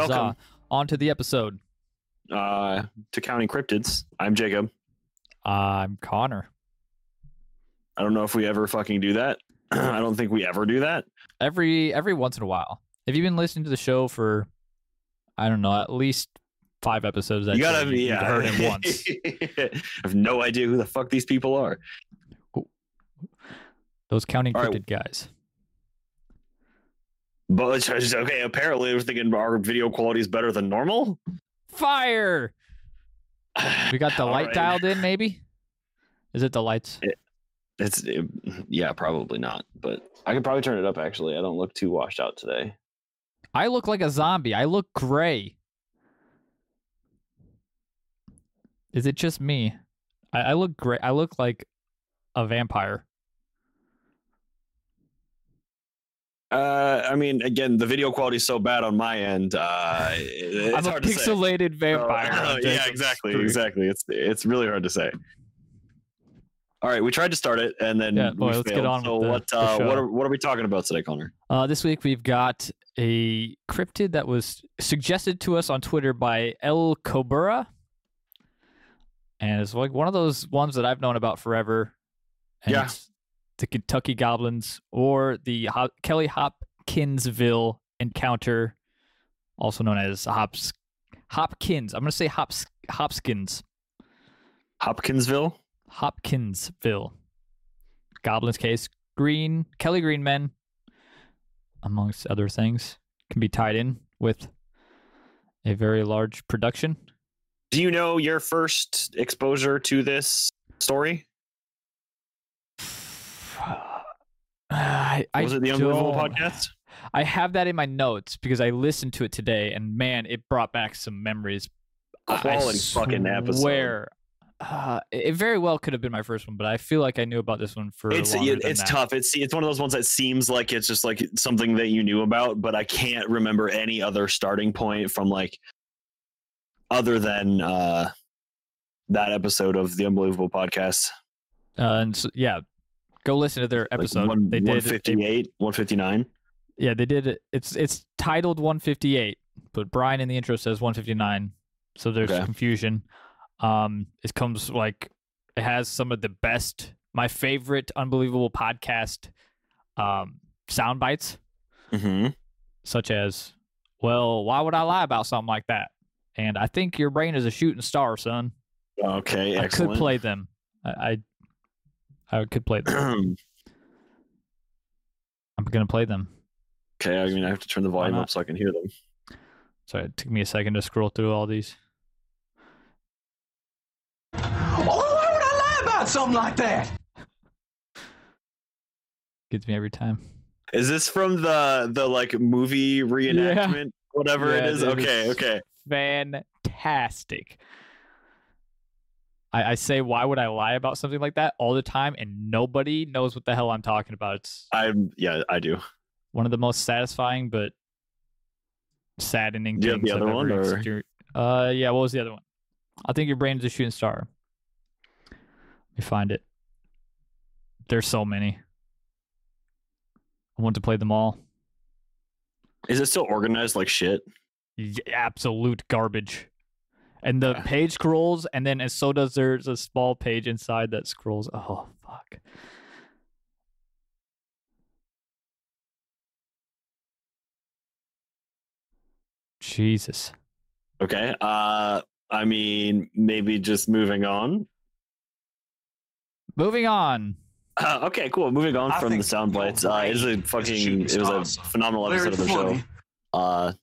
Welcome Huzzah. On to the episode. uh, to Counting Cryptids. I'm Jacob. I'm Connor. I don't know if we ever fucking do that. I don't think we ever do that. Every every once in a while. Have you been listening to the show for I don't know, at least five episodes? You gotta, you've yeah. heard him once. I have no idea who the fuck these people are. Those counting All right. cryptid guys. But just- okay, apparently we're thinking our video quality is better than normal. Fire! We got the light right. dialed in, maybe? Is it the lights? It's it- yeah, probably not. But I could probably turn it up. Actually, I don't look too washed out today. I look like a zombie. I look gray. Is it just me? I, I look gray. I look like a vampire. Uh, I mean, again, the video quality is so bad on my end. Uh, it- it's I'm a hard to say. pixelated vampire. On yeah, exactly, exactly. It's it's really hard to say. All right, we tried to start it and then Yeah, we boy, let's get on so with the- what uh, what are what are we talking about today, Connor? Uh, this week we've got a cryptid that was suggested to us on Twitter by El Cobura, and it's like one of those ones that I've known about forever. And Yeah. it's the Kentucky Goblins or the Kelly Hopkinsville encounter, also known as Hops Hopkins. I'm gonna say Hops Hopkins Hopkinsville. Hopkinsville. Goblins case Green Kelly Green men, amongst other things, can be tied in with a very large production. Do you know your first exposure to this story? I, I Was it the Unbelievable podcast? I have that in my notes because I listened to it today, and man, it brought back some memories. Quality fucking episode. Where uh, it very well could have been my first one, but I feel like I knew about this one for It's it- it's that. tough. It's it's one of those ones that seems like it's just like something that you knew about, but I can't remember any other starting point from like other than uh that episode of the Unbelievable podcast. Uh, and so, yeah, go listen to their Like episode. one, they did. 158, 159. yeah, they did. it. It's it's titled 158, but Brian in the intro says 159, so there's Okay. confusion. Um, it comes like it has some of the best, my favorite unbelievable podcast, um, sound bites, Mm-hmm. such as, "Well, why would I lie about something like that?" And I think your brain is a shooting star, son. Okay, I excellent. could play them. I, I, I could play them. I'm gonna play them. okay, I mean I have to turn the volume up so I can hear them. Sorry, it took me a second to scroll through all these. Oh, why would I lie about something like that? Gets me every time. Is this from the the like movie reenactment, whatever it Yeah, is? dude, Okay, it's okay. Fantastic. I, I say, why would I lie about something like that all the time, and nobody knows what the hell I'm talking about? It's I'm yeah, I do. one of the most satisfying but saddening Do things the I've other one, or- Uh, yeah. What was the other one? I think your brain is a shooting star. Let me find it. There's so many. I want to play them all. Is it still organized like shit? Y- absolute garbage. And the Yeah. page scrolls, and then and so does there's a small page inside that scrolls. Oh fuck. Jesus. Okay. Uh I mean, maybe just moving on. Moving on. Uh, okay, cool. Moving on I from the think sound bites. Uh, it is a brain is a fucking. It was star, a son. phenomenal Very episode of the show. Uh, if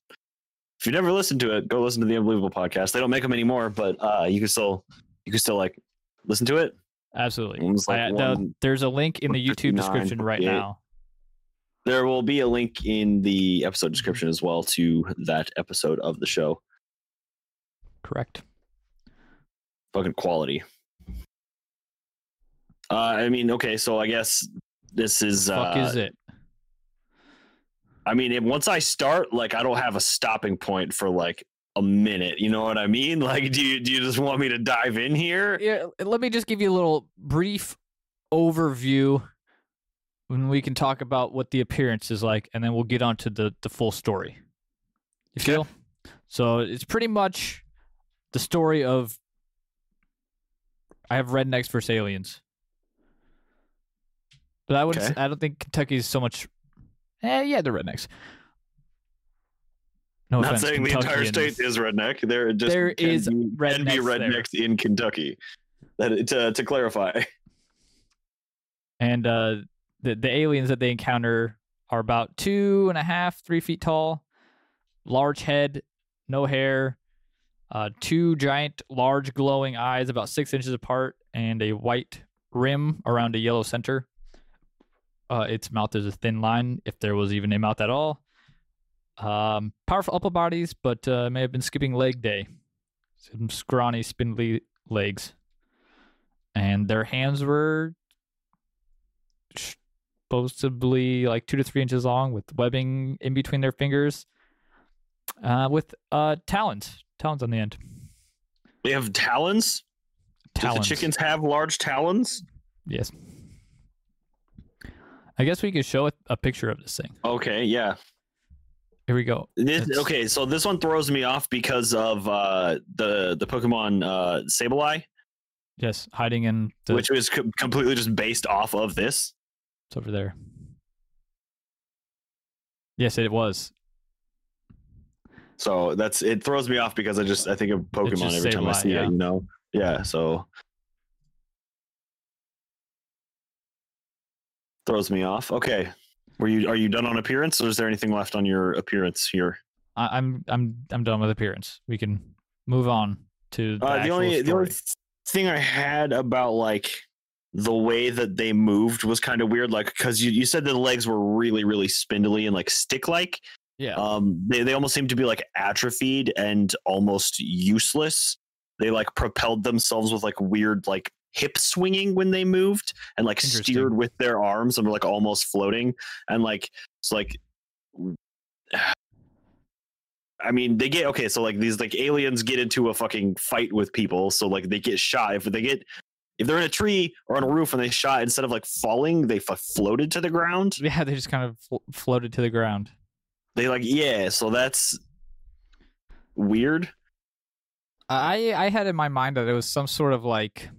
you never listened to it, go listen to the Unbelievable podcast. They don't make them anymore, but uh, you can still you can still like listen to it. Absolutely. Like I- the- there's a link in the YouTube description right now. There will be a link in the episode description as well to that episode of the show. Correct. Fucking quality. Uh, I mean, okay, so I guess this is. Fuck uh, is it? I mean, once I start, like, I don't have a stopping point for like a minute. You know what I mean? Like, do you do you just want me to dive in here? Yeah, let me just give you a little brief overview when we can talk about what the appearance is like, and then we'll get on to the, the full story. You Okay. feel? So it's pretty much the story of I have rednecks versus aliens. But I would Okay. I don't think Kentucky is so much Eh, yeah, they're rednecks. No Not offense, saying the entire state is redneck. There just There can is be, can be rednecks there. in Kentucky. That to to clarify. and uh, the the aliens that they encounter are about two and a half, three feet tall, large head, no hair, uh, two giant, large, glowing eyes about six inches apart, and a white rim around a yellow center. Uh, its mouth is a thin line, if there was even a mouth at all. Um, powerful upper bodies, but uh, may have been skipping leg day. Some scrawny, spindly legs, and their hands were supposedly like two to three inches long with webbing in between their fingers uh, with uh, talons talons on the end They have talons. talons. Do the chickens have large talons? yes i guess we could show a, a picture of this thing Okay, yeah. here we go This, okay, so this one throws me off because of uh, the the Pokemon uh, Sableye, yes hiding in the which was co- completely just based off of this. it's over there yes it was So that's it throws me off because I just I think of Pokemon every time I see yeah. it. You know, yeah. So throws me off. Okay, were you are you done on appearance, or is there anything left on your appearance here? I, i'm i'm i'm done with appearance we can move on to the, Uh, the only the only thing I had about like the way that they moved was kind of weird, like because you, you said the legs were really really spindly and like stick like. yeah Um, they they almost seem to be like atrophied and almost useless. They like propelled themselves with like weird like hip swinging when they moved and like steered with their arms and were like almost floating and like it's like I mean, they get okay. So like these like aliens get into a fucking fight with people. So like they get shot. If they get if they're in a tree or on a roof and they shot instead of like falling, they f- floated to the ground. yeah they just kind of flo- floated to the ground They like yeah. So that's weird. I I had in my mind that it was some sort of like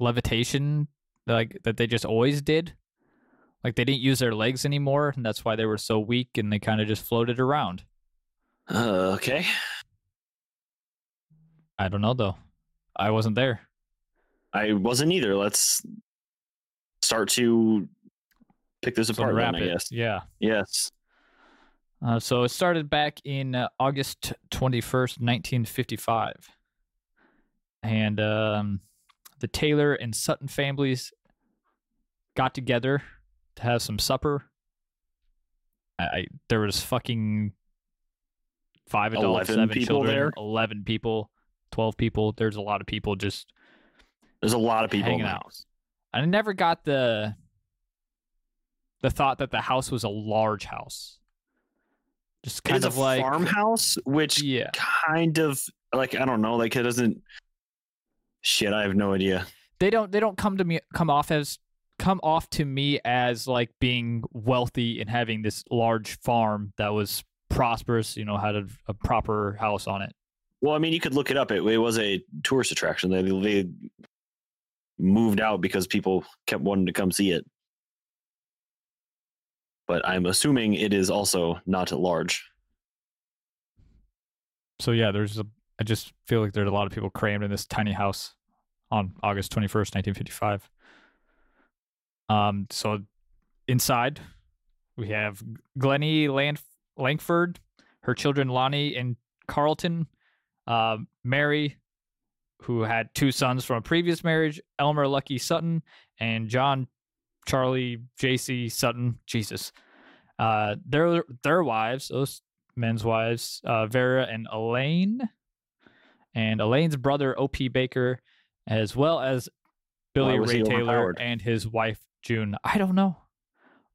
levitation, like that they just always did. Like they didn't use their legs anymore, and that's why they were so weak, and they kind of just floated around. Uh, okay. I don't know though. I wasn't there. I wasn't either. Let's start to pick this apart. Then, I guess. yeah. Yes. Uh, so it started back in uh, August 21st, 1955. And um, the Taylor and Sutton families got together to have some supper. I, I there was fucking five adults, 11 seven people children, there? 11 people, 12 people. There's a lot of people just There's a lot of people in Hanging the out. house. I never got the the thought that the house was a large house. Just kind of a like farmhouse, which yeah. kind of like I don't know, like it doesn't. Shit, I have no idea. they don't they don't come to me come off as come off to me as like being wealthy and having this large farm that was prosperous you know had a, a proper house on it Well, I mean, you could look it up. It, it was a tourist attraction. They they moved out because people kept wanting to come see it. But I'm assuming it is also not large. so yeah there's a i just feel like there's a lot of people crammed in this tiny house on august 21st 1955 um so inside we have glennie Land- lankford her children lonnie and carlton uh, mary who had two sons from a previous marriage elmer lucky sutton and john charlie jc sutton jesus. Uh, their their wives those men's wives, uh, Vera and Elaine, and Elaine's brother O.P. Baker, as well as Billy Ray Taylor and his wife June. I don't know.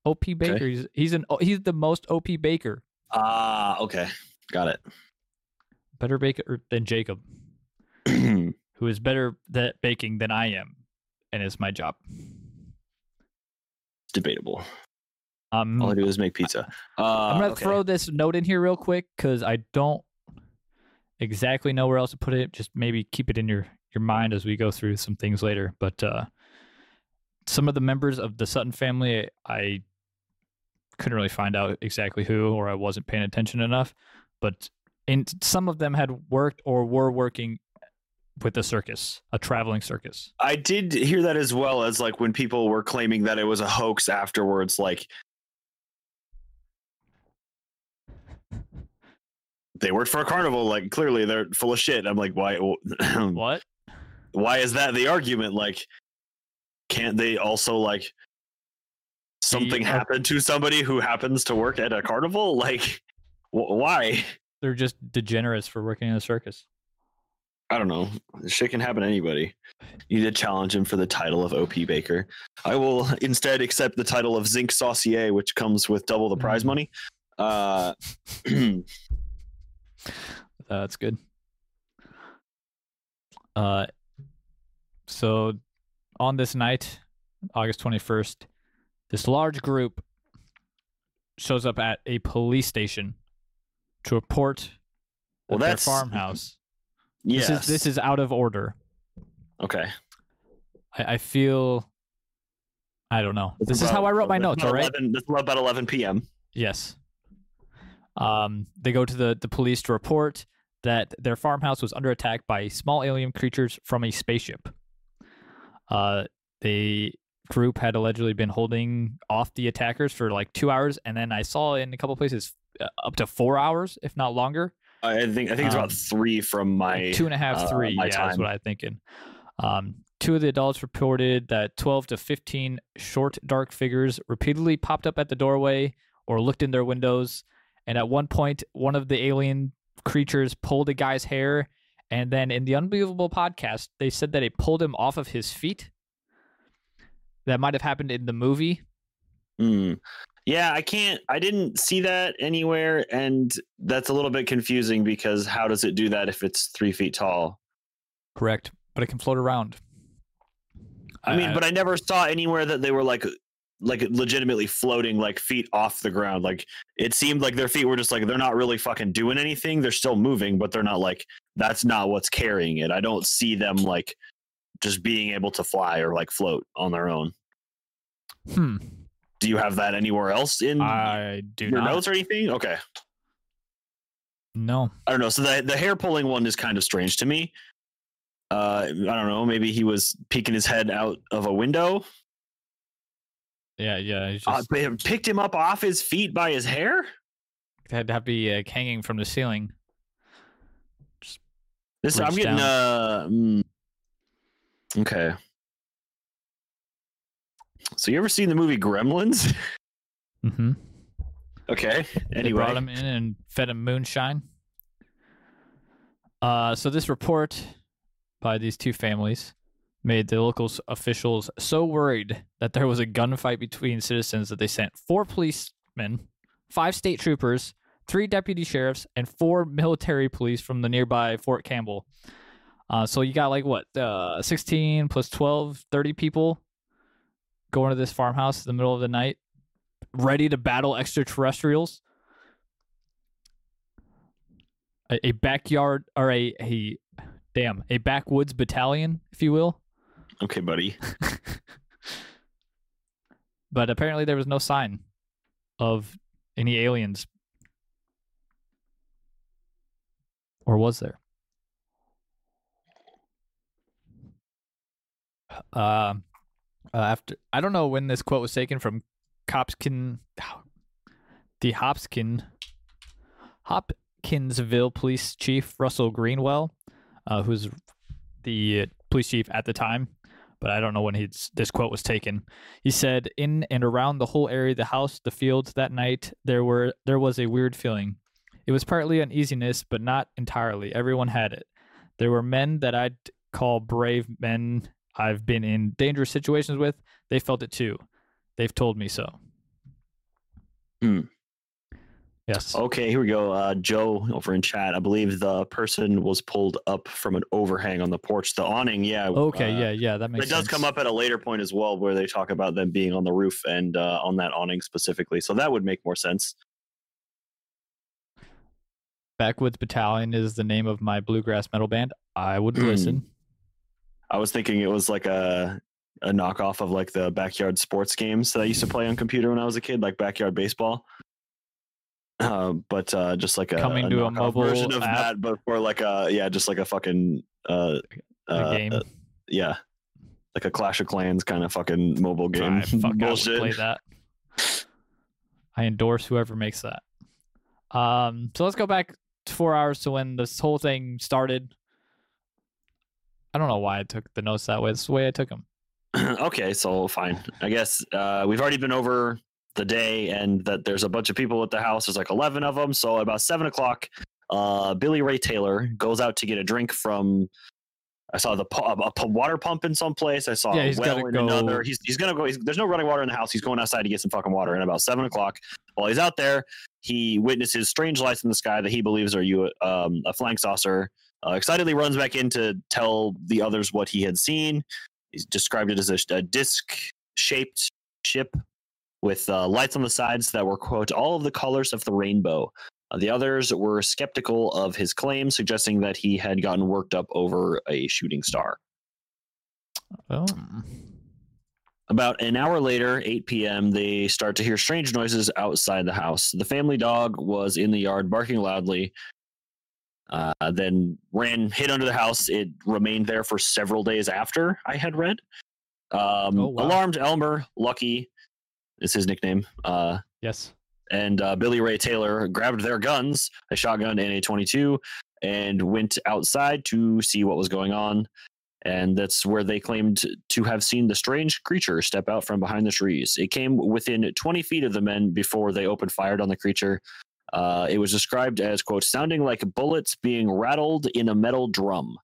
O.P. Baker. He's he's an he's the most O.P. Baker, Ah, okay, got it. better baker than Jacob, who is better at baking than I am, and it's my job. Debatable. Um, All I do is make pizza. Uh, I'm gonna okay. throw this note in here real quick because I don't. Exactly know where else to put it. Just maybe keep it in your your mind as we go through some things later. But uh, some of the members of the Sutton family, I couldn't really find out exactly who, or I wasn't paying attention enough. But in some of them had worked or were working with a circus, a traveling circus. I did hear that as well as like when people were claiming that it was a hoax afterwards, like they worked for a carnival. Like clearly they're full of shit. I'm like, why? What? Why is that the argument? Like, can't they also like something happen to somebody who happens to work at a carnival? Like, wh- why? They're just degenerates for working in a circus. I don't know. Shit can happen to anybody. You need to challenge him for the title of OP Baker. I will instead accept the title of Zinc Saucier, which comes with double the prize Mm. money. Uh, That's good. Uh, so on this night, August 21st, this large group shows up at a police station to report Well, that's- farmhouse. yes. This is this is out of order. okay. I, I feel. I don't know. It's This is how I wrote my notes. about All right. 11 This is about 11 p.m. Yes. Um, they go to the, the police to report that their farmhouse was under attack by small alien creatures from a spaceship. Uh, the group had allegedly been holding off the attackers for like two hours, and then I saw in a couple places uh, up to four hours, if not longer. I think I think it's Um, about three from my. Two and a half, uh, three. my yeah, that's what I'm thinking. Um, two of the adults reported that 12 to 15 short, dark figures repeatedly popped up at the doorway or looked in their windows. And at one point, one of the alien creatures pulled a guy's hair. And then in the Unbelievable podcast, they said that it pulled him off of his feet. That might have happened in the movie. Hmm. Yeah, I can't. I didn't see that anywhere, and that's a little bit confusing because how does it do that if it's three feet tall? Correct. But it can float around. I mean, but I never saw anywhere that they were like like legitimately floating like feet off the ground. Like it seemed like their feet were just like they're not really fucking doing anything. They're still moving, but they're not like that's not what's carrying it. I don't see them like just being able to fly or like float on their own. hmm. Do you have that anywhere else in I do your not. notes or anything? Okay. No. I don't know. So the the hair pulling one is kind of strange to me. Uh, I don't know. Maybe he was peeking his head out of a window. Yeah, yeah. Uh, just, they picked him up off his feet by his hair. they had to have to be like, hanging from the ceiling. This I'm getting. Uh, mm, okay. So you ever seen the movie Gremlins? Mm-hmm. okay. They Anyway, brought him in and fed him moonshine. Uh, so this report by these two families made the local officials so worried that there was a gunfight between citizens that they sent four policemen, five state troopers, three deputy sheriffs, and four military police from the nearby Fort Campbell. Uh, so you got like what, uh, 16 plus 12, 30 people going to this farmhouse in the middle of the night, ready to battle extraterrestrials a, a backyard or a a damn a backwoods battalion, if you will. Okay, buddy. But apparently there was no sign of any aliens, or was there? Um, uh, after I don't know when this quote was taken from Copskin, the Hopskin, Hopkinsville Police Chief Russell Greenwell, uh, who's the uh, police chief at the time, but I don't know when he's, this quote was taken. He said, "In and around the whole area, the house, the fields, that night, there were there was a weird feeling. It was partly uneasiness, but not entirely. Everyone had it. There were men that I'd call brave men. I've been in dangerous situations with. They felt it too. They've told me so." Hmm. Yes. Okay, here we go. Uh, Joe over in chat. I believe the person was pulled up from an overhang on the porch. The awning, yeah. Okay. uh, yeah. Yeah. That makes it does come up at a later point as well, where they talk about them being on the roof and uh, on that awning specifically. So that would make more sense. Backwoods Battalion is the name of my bluegrass metal band, I would Mm. listen. I was thinking it was like a a knockoff of like the backyard sports games that I used to play on computer when I was a kid, like backyard baseball. Uh, but uh, just like a Coming to a mobile version of app. that, but for like a yeah, just like a fucking uh, The uh, game. uh, yeah, like a Clash of Clans kind of fucking mobile game I fuck I bullshit. play that. I endorse whoever makes that. Um, so let's go back four hours to when this whole thing started. I don't know why I took the notes that way. It's the way I took them. okay, so fine. I guess uh, we've already been over the day and that there's a bunch of people at the house. There's like 11 of them. So about seven o'clock, uh, Billy Ray Taylor goes out to get a drink from. I saw the pu- a water pump in some place. I saw Yeah, a well in go- another. He's, he's gonna go. He's, there's no running water in the house. He's going outside to get some fucking water. And about seven o'clock, while he's out there, he witnesses strange lights in the sky that he believes are you um, a flying saucer. Uh, excitedly runs back in to tell the others what he had seen. He's described it as a, a disc-shaped ship with uh, lights on the sides that were quote all of the colors of the rainbow. Uh, the others were skeptical of his claim, suggesting that he had gotten worked up over a shooting star. Oh. About an hour later, 8 p.m., they start to hear strange noises outside the house. The family dog was in the yard barking loudly, uh, then ran, hid under the house. It remained there for several days after I had read. Um, Oh, wow. Alarmed Elmer, Lucky is his nickname, uh, Yes. and uh, Billy Ray Taylor grabbed their guns, a shotgun and a 22, and went outside to see what was going on. And that's where they claimed to have seen the strange creature step out from behind the trees. It came within 20 feet of the men before they opened fire on the creature. Uh, it was described as, quote, sounding like bullets being rattled in a metal drum.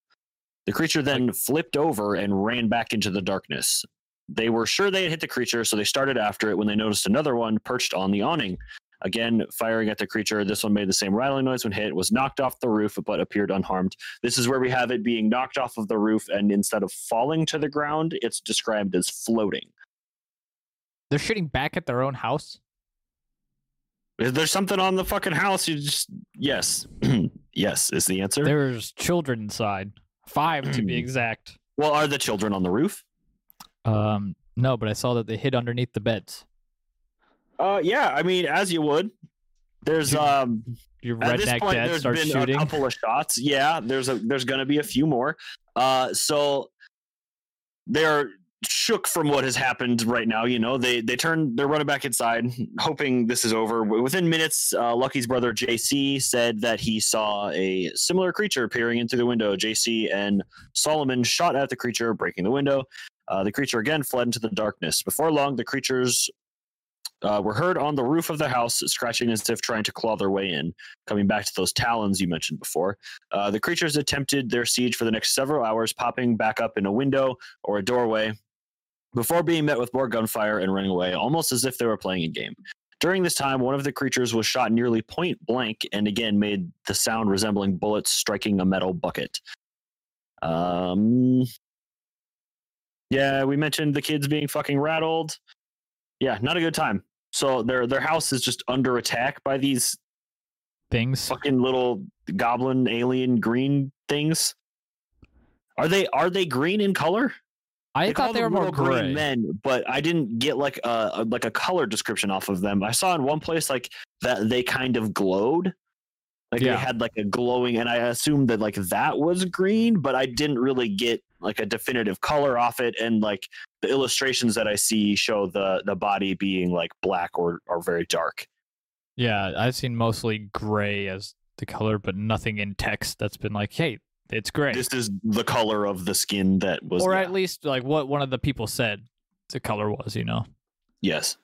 The creature then flipped over and ran back into the darkness. They were sure they had hit the creature, so they started after it when they noticed another one perched on the awning. Again, firing at the creature. This one made the same rattling noise when hit, was knocked off the roof, but appeared unharmed. This is where we have it being knocked off of the roof, and instead of falling to the ground, it's described as floating. They're shooting back at their own house. Is there something on the fucking house? You just yes, yes is the answer. There's children inside. Five to be exact. well, are the children on the roof? Um, no, but I saw that they hid underneath the beds. Uh, yeah. I mean, as you would. There's um Your At this redneck point, dad there's starts been shooting. a couple of shots. Yeah, there's a there's going to be a few more. Uh, so they're shook from what has happened right now. You know, they they turn they're running back inside, hoping this is over. Within minutes, uh, Lucky's brother JC said that he saw a similar creature peering into the window. JC and Solomon shot at the creature, breaking the window. Uh, the creature again fled into the darkness. Before long, the creatures uh, were heard on the roof of the house, scratching as if trying to claw their way in. Coming back to those talons you mentioned before, uh, the creatures attempted their siege for the next several hours, popping back up in a window or a doorway before being met with more gunfire and running away, almost as if they were playing a game. During this time, one of the creatures was shot nearly point blank and again made the sound resembling bullets striking a metal bucket. Um, yeah, we mentioned the kids being fucking rattled. Yeah, not a good time. So their their house is just under attack by these Things. fucking little goblin alien green things. Are they are they green in color? I call thought they were more gray. men, but I didn't get like a, a like a color description off of them. I saw in one place like that they kind of glowed, like Yeah. they had like a glowing, and I assumed that like that was green, but I didn't really get like a definitive color off it. And like the illustrations that I see show the the body being like black or or very dark. Yeah, I've seen mostly gray as the color, but nothing in text that's been like, hey, it's gray. This is the color of the skin that was. or yeah, at least like what one of the people said the color was, you know. Yes.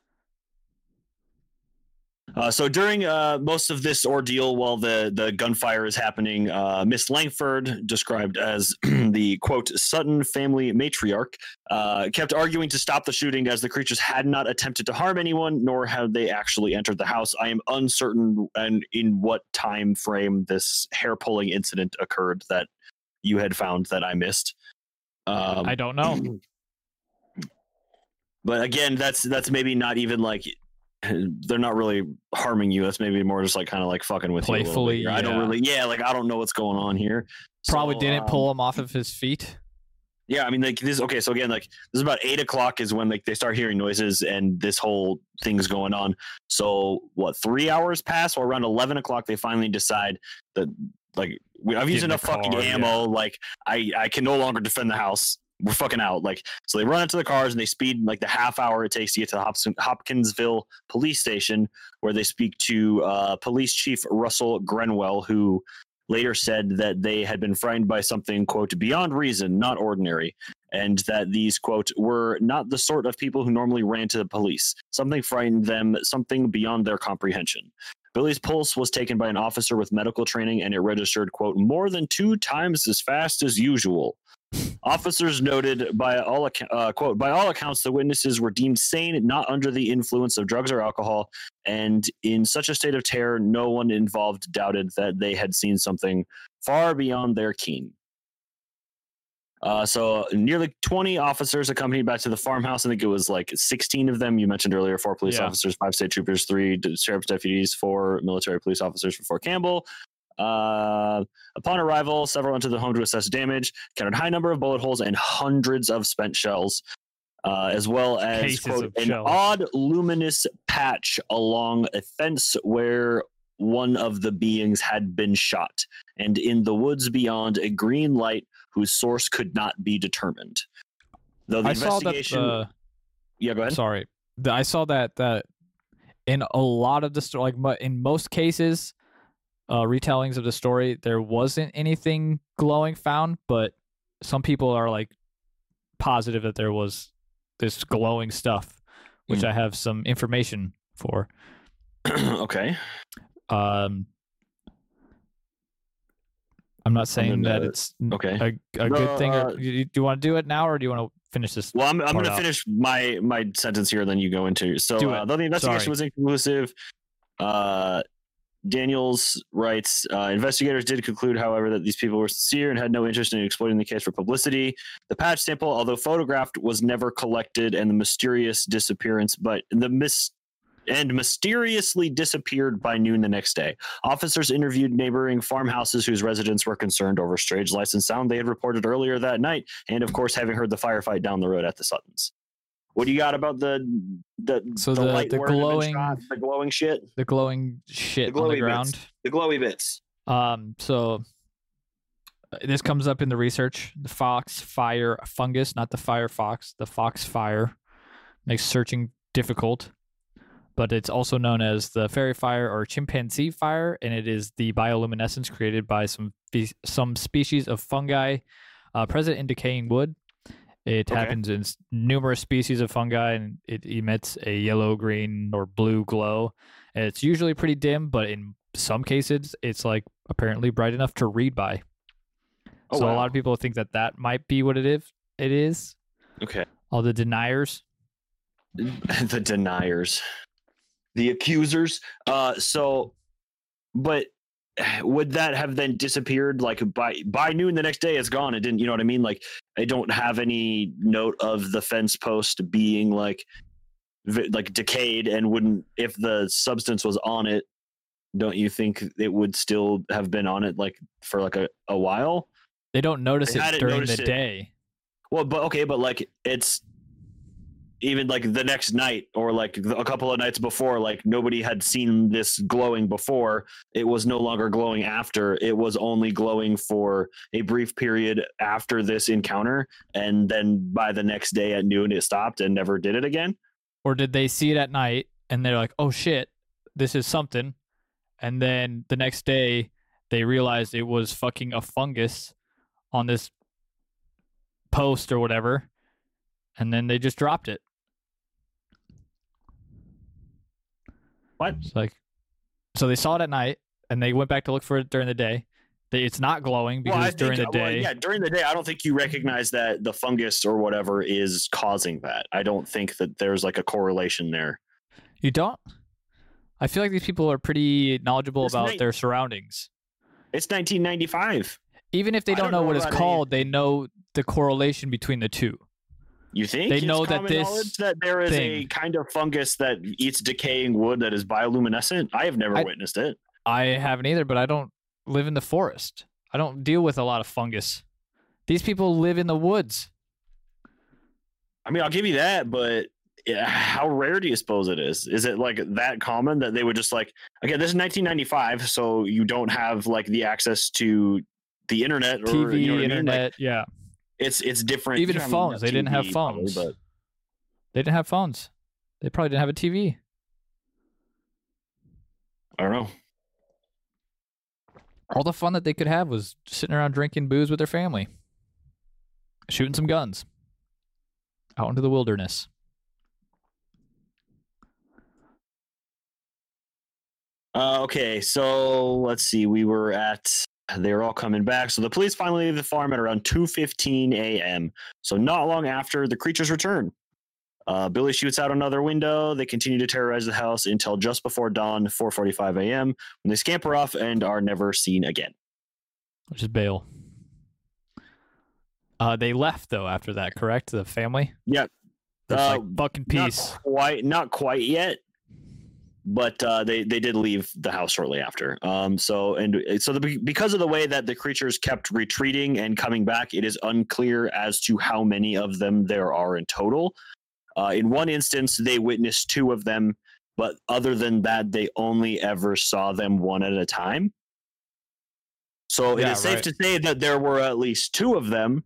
Uh, so during uh, most of this ordeal, while the, the gunfire is happening, uh, Miss Lankford, described as the quote Sutton family matriarch, uh, kept arguing to stop the shooting as the creatures had not attempted to harm anyone, nor had they actually entered the house. I am uncertain and in what time frame this hair pulling incident occurred that you had found that I missed. Um, I don't know. but again that's that's maybe not even like they're not really harming you. That's maybe more just like kind of like fucking with Playfully, you. a bit here. I don't really, yeah, like I don't know what's going on here. Probably So, didn't um, pull him off of his feet. Yeah, I mean, like this. Okay, so again, like this is about eight o'clock is when like they start hearing noises and this whole thing's going on. So what? Three hours pass, or around eleven o'clock, they finally decide that like we, I've used enough fucking car, ammo. Like I I can no longer defend the house. We're fucking out. Like so, they run into the cars and they speed like the half hour it takes to get to the Hopkinsville police station, where they speak to uh, Police Chief Russell Greenwell, who later said that they had been frightened by something quote beyond reason not ordinary and that these quote were not the sort of people who normally ran to the police. Something frightened them something beyond their comprehension. Billy's pulse was taken by an officer with medical training and it registered quote more than two times as fast as usual Officers noted by all account, uh, quote by all accounts the witnesses were deemed sane, not under the influence of drugs or alcohol, and in such a state of terror, no one involved doubted that they had seen something far beyond their ken. Uh, so nearly 20 officers accompanied back to the farmhouse. I think it was like 16 of them. You mentioned earlier, four police Yeah. officers, five state troopers, three sheriff's deputies, four military police officers from Fort Campbell. Uh, upon arrival, several entered the home to assess damage, counted high number of bullet holes and hundreds of spent shells, uh, as well as quote, an shells. odd luminous patch along a fence where one of the beings had been shot, and in the woods beyond, a green light whose source could not be determined. Though the I saw that. investigation, yeah, go ahead. sorry, I saw that that in a lot of the story, like in most cases, uh, retellings of the story, there wasn't anything glowing found, but some people are like positive that there was this glowing stuff, which Hmm. I have some information for. okay. Um, I'm not saying that it's Okay. a, a No, good thing. Or, uh, do you, do you want to do it now, or do you want to finish this? Well, I'm, I'm going to finish my my sentence here, and then you go into. So, uh, though the investigation Sorry. was inconclusive, uh, Daniels writes uh, investigators did conclude, however, that these people were sincere and had no interest in exploiting the case for publicity. The patch sample, although photographed, was never collected, and the mysterious disappearance, but the mis and mysteriously disappeared by noon the next day. Officers interviewed neighboring farmhouses whose residents were concerned over strange lights and sound they had reported earlier that night, and of course, having heard the firefight down the road at the Suttons. What do you got about the the So the- the where it had been glowing- shot, the glowing shit, The glowing shit the on the glowy ground. bits, the glowy bits? Um, so uh, this comes up in the research. The fox fire fungus, not the firefox. The fox fire makes searching difficult, but it's also known as the fairy fire or chimpanzee fire, and it is the bioluminescence created by some some species of fungi uh, present in decaying wood. It Okay. happens in numerous species of fungi, and it emits a yellow, green, or blue glow. And it's usually pretty dim, but in some cases, it's like apparently bright enough to read by. Oh, so a lot of people think that that might be what it is. It is. Okay, All the deniers. the deniers, the accusers. Uh, so, but would that have then disappeared like by by noon the next day it's gone it didn't you know what i mean like i don't have any note of the fence post being like like decayed and wouldn't if the substance was on it don't you think it would still have been on it like for like a, a while They don't notice They it during noticed the it. day. well but okay but like it's even like the next night or like a couple of nights before like nobody had seen this glowing before it was no longer glowing after it was only glowing for a brief period after this encounter and then by the next day at noon it stopped and never did it again Or did they see it at night and they're like, oh shit, this is something. And then the next day, they realized it was fucking a fungus on this post or whatever. And then they just dropped it. What It's like, so they saw it at night and they went back to look for it during the day. They, it's not glowing because well, during think, the uh, well, day. yeah during the day i don't think you recognize that the fungus or whatever is causing that i don't think that there's like a correlation there You don't? I feel like these people are pretty knowledgeable It's about night- their surroundings. it's 1995 Even if they don't, don't know know what it's about any- called, they know the correlation between the two. You think They know that this that there is a kind of fungus that eats decaying wood that is bioluminescent? I have never I- witnessed it. I haven't either, but I don't live in the forest. I don't deal with a lot of fungus. These people live in the woods. I mean, I'll give you that, but yeah, how rare do you suppose it is? Is it like that common that they would just like again? This is 1995, so you don't have like the access to the internet or TV, you know what I mean? Like, internet, yeah. It's it's different. Even I mean, phones. They didn't have TV probably, phones. but They didn't have phones. They probably didn't have a TV. I don't know. All the fun that they could have was sitting around drinking booze with their family, shooting some guns out into the wilderness. Uh, okay, so let's see. We were at. They were all coming back. So the police finally leave the farm at around 2:15 a.m. So not long after the creatures return. Uh, Billy shoots out another window. They continue to terrorize the house until just before dawn, 4:45 a.m., when they scamper off and are never seen again. which is bail. Uh, they left though after that, correct? The family. Yep. Uh, like fucking peace. Not quite, not quite yet, but uh, they they did leave the house shortly after. Um, so and so the, because of the way that the creatures kept retreating and coming back, it is unclear as to how many of them there are in total. Uh, in one instance, they witnessed two of them, but other than that, they only ever saw them one at a time. So it Yeah, is safe right. to say that there were at least two of them,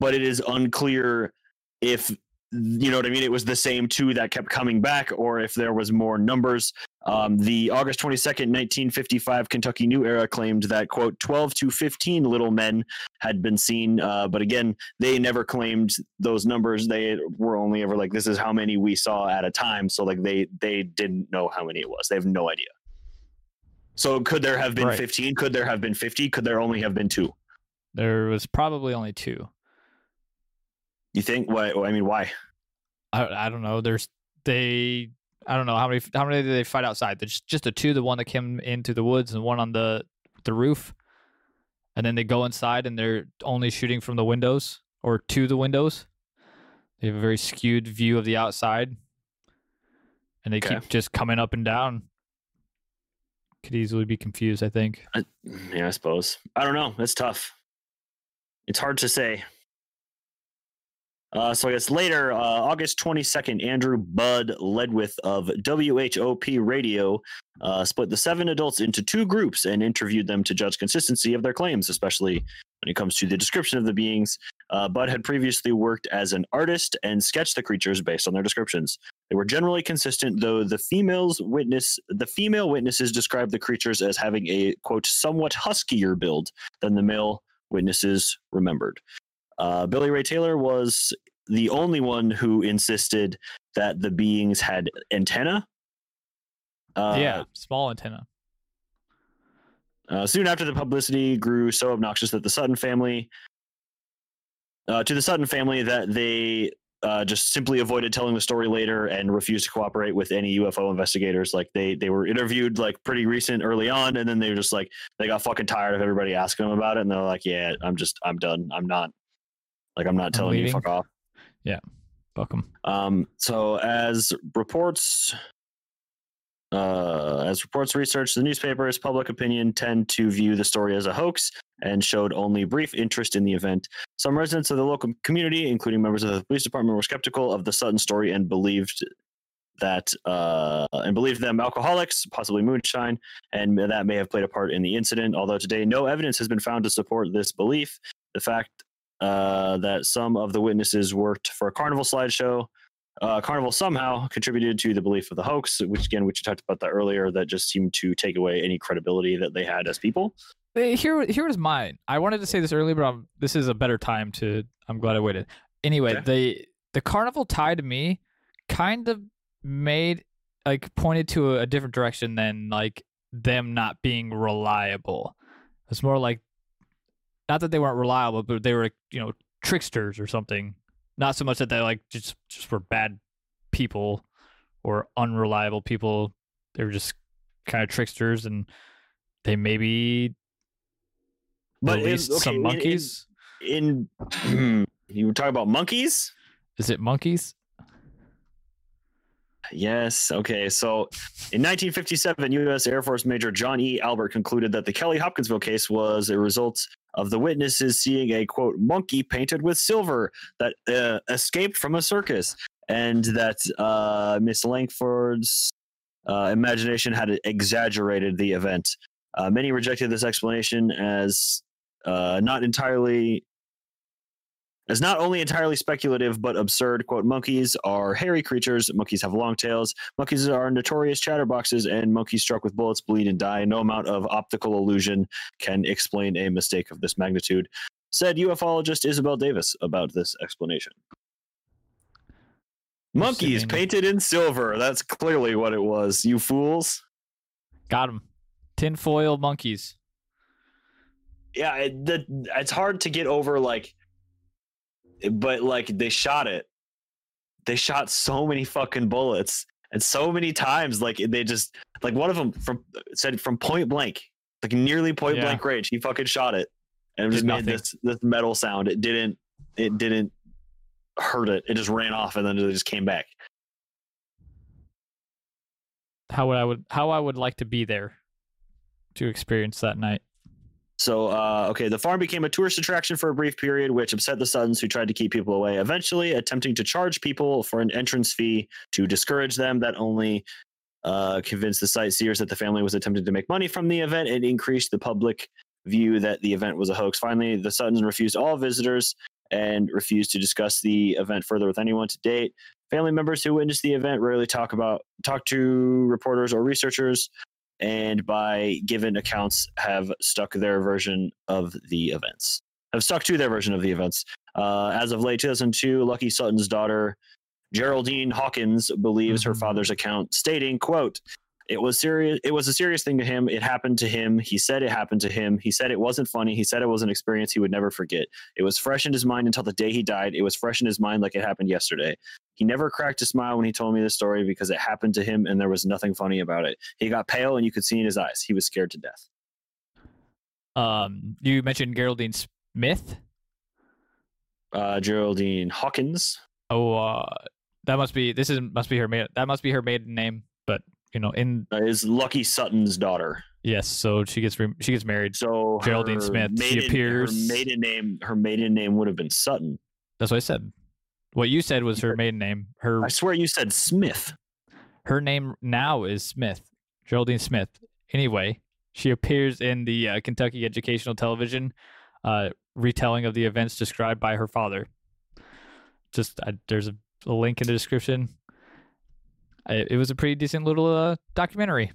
but it is unclear if you know what I mean. It was the same two that kept coming back, or if there was more numbers. Um, the August twenty second, nineteen fifty five Kentucky New Era claimed that quote twelve to fifteen little men had been seen, uh, but again, they never claimed those numbers. They were only ever like, "This is how many we saw at a time." So like they they didn't know how many it was. They have no idea. So could there have been Right. fifteen? Could there have been fifty? Could there only have been two? There was probably only two. You think? Why? I mean, why? I I don't know. There's they. I don't know how many how many did they fight outside. There's just the two. The one that came into the woods and one on the the roof, and then they go inside and they're only shooting from the windows or to the windows. They have a very skewed view of the outside, and they Okay. keep just coming up and down. Could easily be confused. I think. I, yeah, I suppose. I don't know. It's tough. It's hard to say. Uh, so I guess later, uh, August 22nd, Andrew Bud Ledwith of WHOP Radio uh, split the seven adults into two groups and interviewed them to judge consistency of their claims, especially when it comes to the description of the beings. Uh, Bud had previously worked as an artist and sketched the creatures based on their descriptions. They were generally consistent, though the females witness the female witnesses described the creatures as having a quote somewhat huskier build than the male witnesses remembered. Uh, Billy Ray Taylor was the only one who insisted that the beings had antenna. Uh, yeah, small antenna. uh, soon after the publicity grew so obnoxious that the Sutton family, uh, to the Sutton family, that they uh, just simply avoided telling the story later and refused to cooperate with any UFO investigators. Like they they were interviewed like pretty recent early on, and then they were just like they got fucking tired of everybody asking them about it, and they're like, yeah, I'm just I'm done. I'm not like I'm not telling you fuck off. Yeah. Fuck 'em. Um, so as reports, uh, as reports research, the newspapers, public opinion tend to view the story as a hoax and showed only brief interest in the event. Some residents of the local community, including members of the police department, were skeptical of the Sutton story and believed that uh, and believed them alcoholics, possibly moonshine, and that may have played a part in the incident. Although today no evidence has been found to support this belief, the fact uh, that some of the witnesses worked for a carnival slideshow. Uh, carnival somehow contributed to the belief of the hoax, which again, which you talked about that earlier, that just seemed to take away any credibility that they had as people. Here, here was mine. I wanted to say this earlier, but I'm, this is a better time to. I'm glad I waited. Anyway, Okay. the the carnival tie to me kind of made like pointed to a, a different direction than like them not being reliable. It's more like not that they weren't reliable, but they were you know tricksters or something. Not so much that they like just just were bad people or unreliable people. They were just kind of tricksters, and they maybe But in- released okay, some in- in- monkeys. In, hmm, you were talking about monkeys. Is it monkeys? Yes. Okay. So in 1957, U.S. Air Force Major John E. Albert concluded that the Kelly Hopkinsville case was a result of the witnesses seeing a quote monkey painted with silver that uh, escaped from a circus, and that uh, Miss Lankford's uh, imagination had exaggerated the event. Uh, many rejected this explanation as uh, not entirely as not only entirely speculative but absurd. Quote: Monkeys are hairy creatures. Monkeys have long tails. Monkeys are notorious chatterboxes, and monkeys struck with bullets bleed and die. No amount of optical illusion can explain a mistake of this magnitude. Said ufologist Isabel Davis about this explanation. Monkeys painted in silver. That's clearly what it was. You fools. Got them. Tinfoil monkeys. yeah it, the, it's hard to get over like but like they shot it they shot so many fucking bullets and so many times like they just like one of them from said from point blank like nearly point Yeah. blank range he fucking shot it and it just made nothing. this this metal sound it didn't it didn't hurt it it just ran off and then it just came back How would I would how I would like to be there to experience that night. So, uh, okay, the farm became a tourist attraction for a brief period, which upset the Suttons, who tried to keep people away. Eventually, attempting to charge people for an entrance fee to discourage them, that only uh, convinced the sightseers that the family was attempting to make money from the event and increased the public view that the event was a hoax. Finally, the Suttons refused all visitors and refused to discuss the event further with anyone to date. Family members who witnessed the event rarely talk about talk to reporters or researchers and by given accounts have stuck their version of the events have stuck to their version of the events uh, as of late 2002 lucky sutton's daughter geraldine hawkins believes her Mhm. father's account stating quote it was serious it was a serious thing to him it happened to him he said it happened to him he said it wasn't funny he said it was an experience he would never forget it was fresh in his mind until the day he died it was fresh in his mind like it happened yesterday he never cracked a smile when he told me the story because it happened to him and there was nothing funny about it. He got pale and you could see in his eyes. He was scared to death. Um, you mentioned Geraldine Smith. Uh, Geraldine Hawkins. Oh, uh, that must be this is must be her maiden that must be her maiden name. But you know, in uh, is Lucky Sutton's daughter. yes, so she gets re- she gets married. So Geraldine Smith, she appears- Her maiden name. Her maiden name would have been Sutton. That's what I said. What you said was her maiden name. Her I swear you said Smith. her name now is Smith, Geraldine Smith. Anyway, she appears in the uh, Kentucky Educational Television uh, retelling of the events described by her father. Just uh, there's a, a link in the description. I, it was a pretty decent little uh, documentary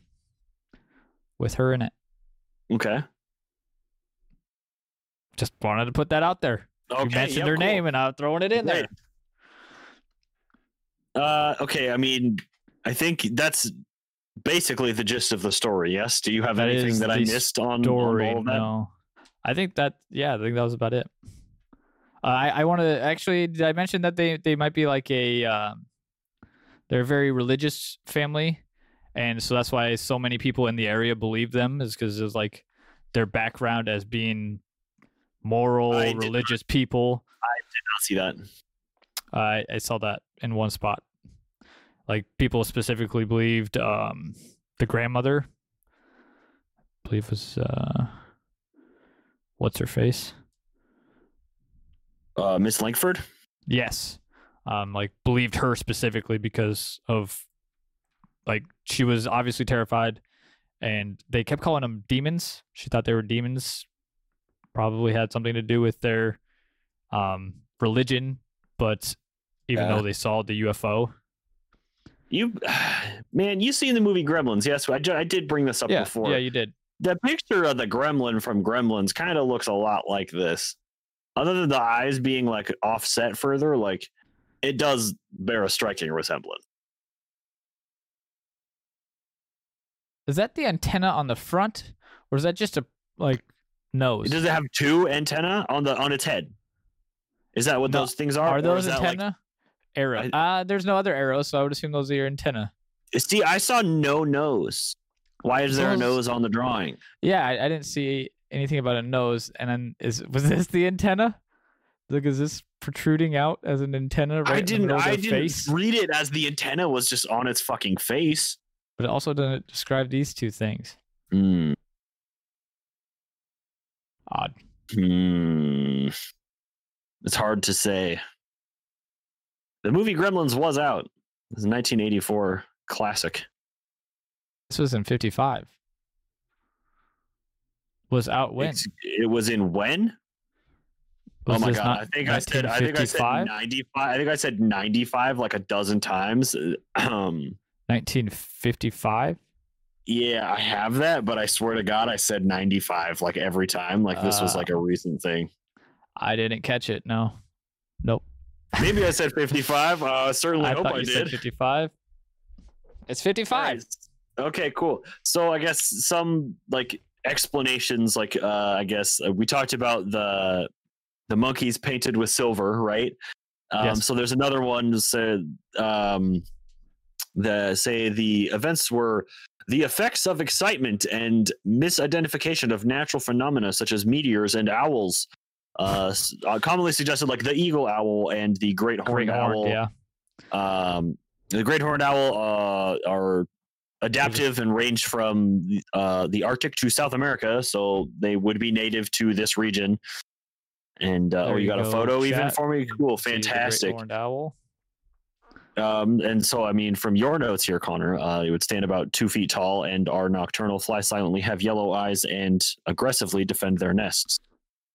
with her in it. Okay. Just wanted to put that out there. Okay. you mentioned her cool. name, and I'm throwing it in there. Uh, okay. I mean, I think that's basically the gist of the story. Yes. Do you have That anything that I missed on, on story. that? No, I think that yeah, I think that was about it. Uh, I I want to actually. Did I mention that they they might be like a um, they're a very religious family, and so that's why so many people in the area believe them is because it's like their background as being moral, religious people. I did not-. Not see that. I I saw that in one spot. Like people specifically believed um the grandmother I believe was uh what's her face? Uh, Miss Lankford. Yes. Um like believed her specifically because of like she was obviously terrified and they kept calling them demons. She thought they were demons. Probably had something to do with their um religion, but even Yeah. though they saw the UFO, You, man, you seen the movie Gremlins? Yes, I, I did bring this up yeah, before. yeah, you did. the picture of the gremlin from Gremlins kind of looks a lot like this. Other than the eyes being like offset further, like it does bear a striking resemblance. Is that the antenna on the front, or is that just a like nose? Does it have two antenna on the on its head? Is that what No, those things are? Are those that, like- antenna? Arrow. I- uh there's no other arrows, so I would assume those are your antenna. see, I saw no nose. Why is there a nose on the drawing? Yeah, I, I didn't see anything about a nose. And then is was this the antenna? Like, is this protruding out as an antenna right I didn't. I didn't face? read it as the antenna was just on its fucking face. But it also doesn't describe these two things. Hmm. Odd. Hmm. It's hard to say. The movie Gremlins was out. It was a 1984 classic. This was in 55. Was out when? It's- it was in when? Was oh my god! not I think I said. I think I said 95. I think I said 95 like a dozen times. Um. 1955. Yeah, I have that, but I swear to God, I said 95 like every time. Like this was Uh, like a recent thing. I didn't catch it. No. Nope. Maybe I said 55. Uh, I certainly I hope thought I you did. said 55. It's 55. Nice. Okay, cool. So I guess some like explanations, like uh, I guess uh, we talked about the the monkeys painted with silver, right? Um, Yes. So there's another one um, the say the events were the effects of excitement and misidentification of natural phenomena such as meteors and owls. Uh, uh, commonly suggested like the eagle owl and the great horned owl yeah. um, the great horned owl uh, are adaptive and range from uh, the Arctic to South America, so they would be native to this region. And uh, oh, you you got a go, photo even for me? Cool, See the great fantastic. horned owl. Um, and so, I mean, from your notes here, Connor, uh, it would stand about two feet tall and are nocturnal, fly silently, have yellow eyes, and aggressively defend their nests.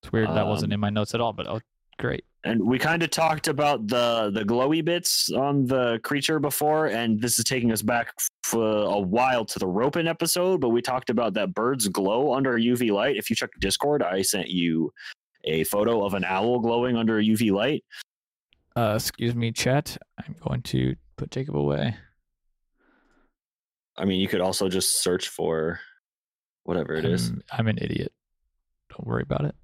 It's weird that wasn't Um, in my notes at all, but oh, great. And we kind of talked about the the glowy bits on the creature before, and this is taking us back for a while to the Ropen episode. But we talked about that birds glow under UV light. If you check Discord, I sent you a photo of an owl glowing under a UV light. Uh, excuse me, chat. I'm going to put Jacob away. I mean, you could also just search for whatever it is. I'm, I'm an idiot. Don't worry about it.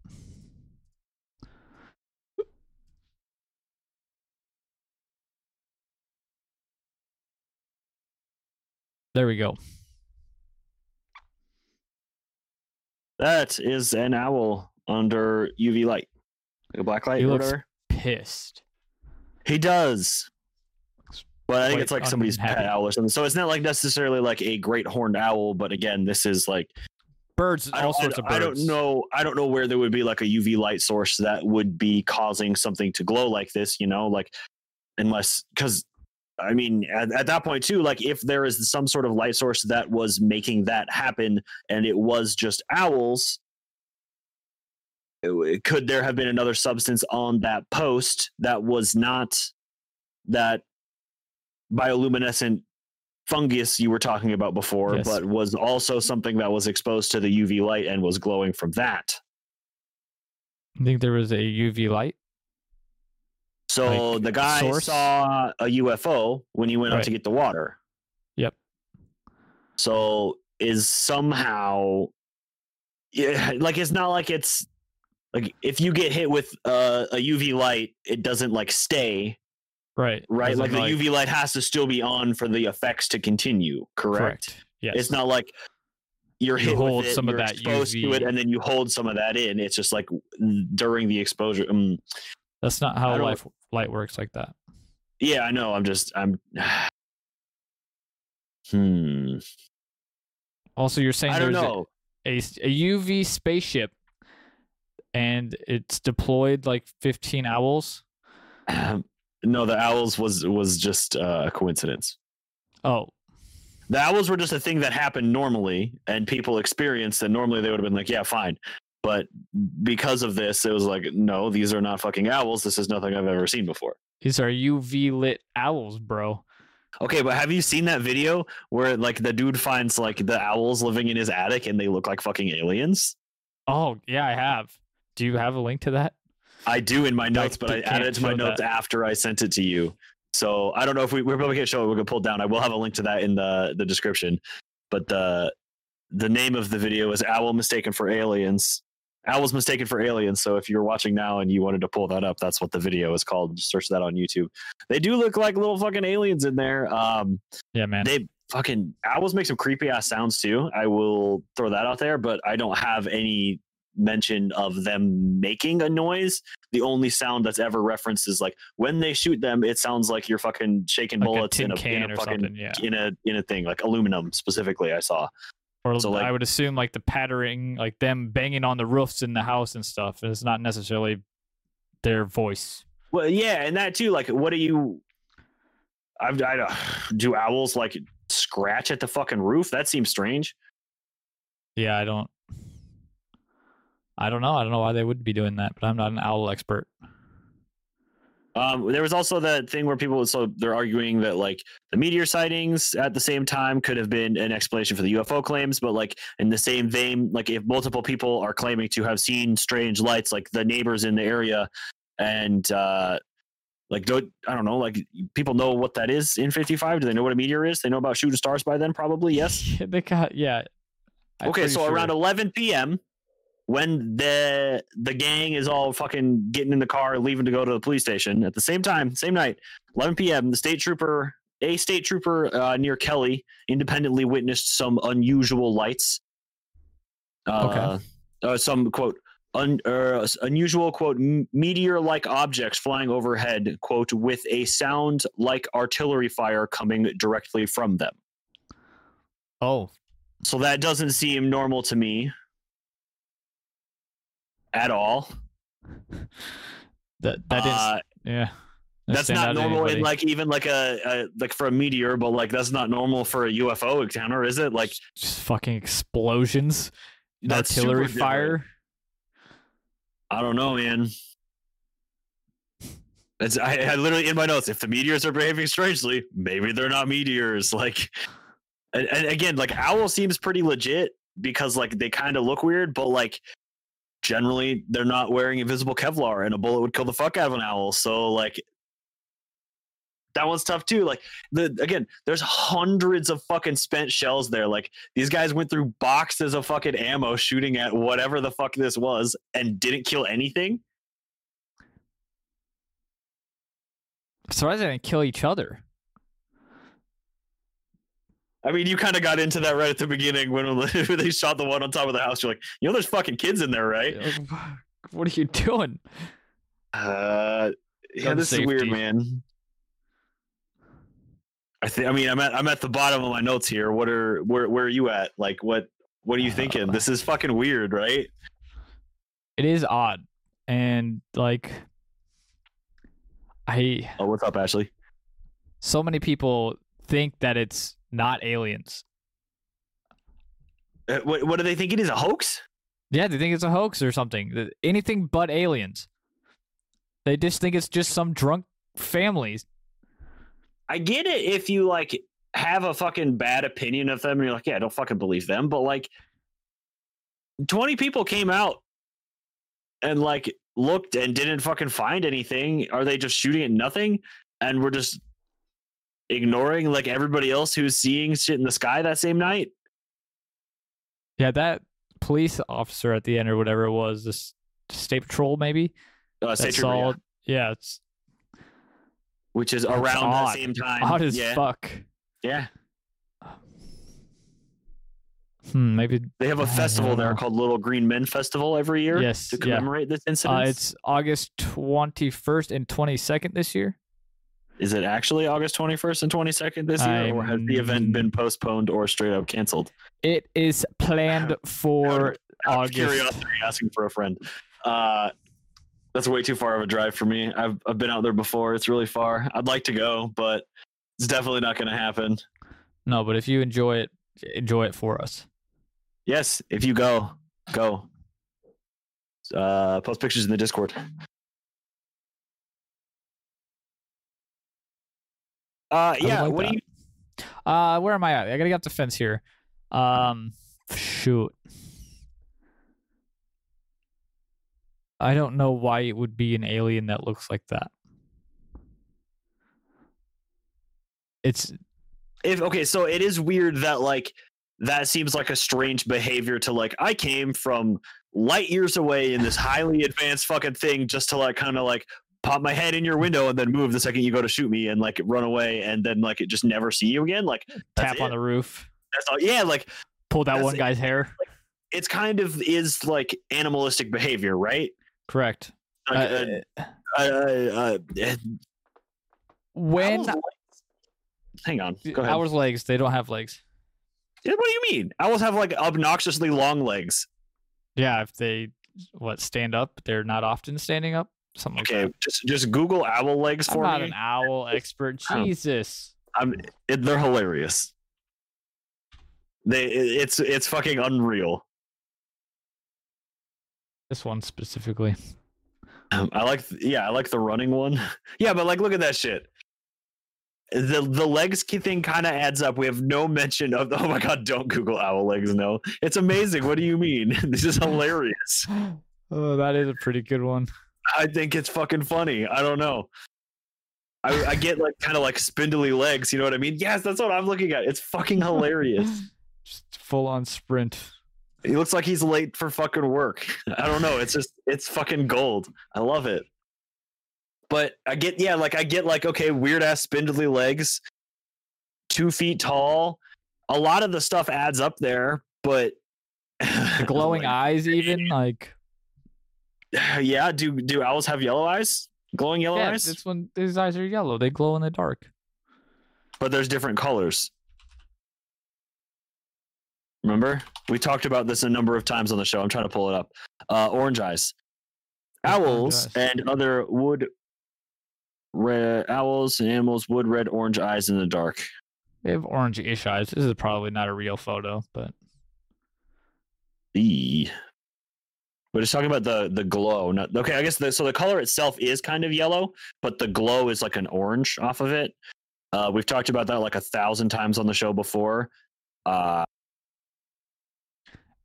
There we go. That is an owl under UV light, like a black light He or looks whatever. Pissed. He does. But I think quite it's like somebody's pet owl or something. So it's not like necessarily like a great horned owl, but again, this is like Birds, I all don't, sorts of birds. I don't know. I don't know where there would be like a UV light source that would be causing something to glow like this. You know, like unless because I mean at, at that point too, like if there is some sort of light source that was making that happen, and it was just owls. Could there have been another substance on that post that was not that bioluminescent fungus you were talking about before, Yes. but was also something that was exposed to the UV light and was glowing from that. I think there was a UV light. So Like, the guy source? saw a UFO when he went out to get the water. Yep. So is somehow yeah, like it's not like it's like if you get hit with uh, a UV light, it doesn't like stay, Right. right? Like in, the UV light has to still be on for the effects to continue, correct? Yes. It's not like you're You hit hold with it, some of that exposed to it, and then you hold some of that in. It's just like during the exposure. Um, That's not how life light works like that. yeah, I know. I'm just I'm. hmm. Also, you're saying I don't there's a- know. a, a UV spaceship and it's deployed like 15 owls. no, the owls was was just uh, a coincidence. Oh, The owls were just a thing that happened normally, and people experienced. And normally they would have been like, "Yeah, fine." But because of this, it was like, "No, these are not fucking owls. This is nothing I've ever seen before." these are UV lit owls, bro. Okay, but have you seen that video where like the dude finds like the owls living in his attic and they look like fucking aliens? Oh, yeah, I have. Do you have a link to that? I do in my notes, but I added it to my notes that. after I sent it to you. So I don't know if we we probably can't show it. We're gonna pull it down. I will have a link to that in the the description. But the the name of the video is "Owl Mistaken for Aliens." Owls mistaken for aliens. So if you're watching now and you wanted to pull that up, that's what the video is called. Just search that on YouTube. They do look like little fucking aliens in there. Um, Yeah, man. they fucking owls make some creepy ass sounds too. I will throw that out there, but I don't have any mention of them making a noise. The only sound that's ever referenced is like when they shoot them, it sounds like you're fucking shaking Like a bullets in tin a, in can a or fucking something, yeah. in a in a thing like aluminum specifically. I saw. Or So, like- I would assume like the pattering, like them banging on the roofs in the house and stuff, is not necessarily their voice. Well, yeah, and that too. Like, what do you? I've, I don't. Do owls like scratch at the fucking roof? That seems strange. Yeah, I don't. I don't know. I don't know why they would be doing that, but I'm not an owl expert. Um, there was also that thing where people, so they're arguing that like the meteor sightings at the same time could have been an explanation for the UFO claims, but like in the same vein, like if multiple people are claiming to have seen strange lights, like the neighbors in the area, and uh, like don't I don't know, like people know what that is in fifty five. Do they know what a meteor is? They know about shooting stars by then, probably. Yes. they got yeah. I'm okay, so sure. around 11 p.m. when the the gang is all fucking getting in the car leaving to go to the police station at the same time, same night, 11 p.m. the state trooper, a state trooper uh, near Kelly, independently witnessed some unusual lights. Uh, uh, some quote un, uh, unusual quote meteor-like objects flying overhead quote with a sound like artillery fire coming directly from them. Oh, So that doesn't seem normal to me at all. that that. Uh, yeah. Didn't that's not normal in like even like a, a like for a meteor, but like that's not normal for a UFO encounter, is it? Like just fucking explosions, that's artillery fire. I don't know, man. It's I, I literally in my notes. If the meteors are behaving strangely, maybe they're not meteors. Like, and, and again, like owl seems pretty legit because like they kind of look weird, but like generally they're not wearing invisible Kevlar, and a bullet would kill the fuck out of an owl. So like. That one's tough too. Like the again, there's hundreds of fucking spent shells there. Like these guys went through boxes of fucking ammo shooting at whatever the fuck this was and didn't kill anything. Surprised they didn't kill each other. I mean, you kind of got into that right at the beginning when they shot the one on top of the house. You're like, you know, there's fucking kids in there, right? What are you doing? Uh, yeah, Gun this is weird, man. I think. I mean, I'm at I'm at the bottom of my notes here. What are where where are you at? Like, what what are you thinking? Uh, This is fucking weird, right? It is odd, and like, I Oh, what's up, Ashley? so many people think that it's not aliens. Uh, what what do they think it is? A hoax? Yeah, they think it's a hoax or something. Anything but aliens. They just think it's just some drunk families. I get it if you like have a fucking bad opinion of them and you're like, yeah, I don't fucking believe them. But like 20 people came out and like looked and didn't fucking find anything. Are they just shooting at nothing? And we're just ignoring like everybody else who's seeing shit in the sky that same night? Yeah, that police officer at the end or whatever it was, this state patrol maybe. Uh, State Trooper, yeah. yeah, it's which is around odd. that same time. odd as yeah. fuck. Yeah. Hmm, maybe They have a festival there called Little Green Men Festival every year Yes, to yeah. commemorate this incident. uh, it's August twenty first and twenty second this year. Is it actually August 21st and 22nd this year, or has the event been postponed or straight up canceled? It is planned for Out of August. curiosity, asking for a friend. Uh, that's way too far of a drive for me. I've I've been out there before. It's really far. I'd like to go, but it's definitely not going to happen. No, but if you enjoy it, enjoy it for us. Yes, if you go, go. Uh, post pictures in the Discord. Uh, yeah. like what that. do you? Uh, where am I at? I gotta get up the fence here. Um, shoot. I don't know why it would be an alien that looks like that. It's if okay so it is weird that like that seems like a strange behavior to like i came from light years away in this highly advanced fucking thing just to like kind of like pop my head in your window and then move the second you go to shoot me and like run away and then like it just never see you again like tap on it. the roof, that's all yeah like pull that one it. guy's hair. it's kind of is like animalistic behavior, right? Correct. Like, Uh, uh, uh, uh, uh, when owls' hang on, go ahead. Owl's legs, they don't have legs. Yeah, what do you mean? Owls have like obnoxiously long legs. Yeah, if they what stand up, they're not often standing up. Something like Okay, that. just just Google owl legs I'm for not me. an owl expert. Jesus. I'm, it, they're hilarious. They, it- it's it's fucking unreal. This one specifically. Um, I like, yeah, I like the running one. yeah, but like, look at that shit. The the legs key thing kind of adds up. We have no mention of. Oh my god! Don't Google owl legs. No, it's amazing. What do you mean? this is hilarious. Oh, that is a pretty good one. I think it's fucking funny. I don't know. I, I get like kind of like spindly legs. You know what I mean? Yes, that's what I'm looking at. It's fucking hilarious. Just full on sprint. He looks like he's late for fucking work. I don't know. It's just it's fucking gold. I love it. But I get yeah, like I get like okay, weird ass spindly legs, two feet tall. A lot of the stuff adds up there, but The glowing eyes, even like Yeah, do do owls have yellow eyes? Glowing yellow yeah, eyes? this one. His eyes are yellow. They glow in the dark. but there's different colors. Remember? We talked about this a number of times on the show. I'm trying to pull it up. Uh, orange eyes. Orange Owls eyes. and other wood red owls and animals wood red orange eyes in the dark. They have orange-ish eyes. This is probably not a real photo, but E. But it's talking about the the glow. Not, okay, I guess the, so. The color itself is kind of yellow, but the glow is like an orange off of it. Uh, we've talked about that like a thousand times on the show before. Uh,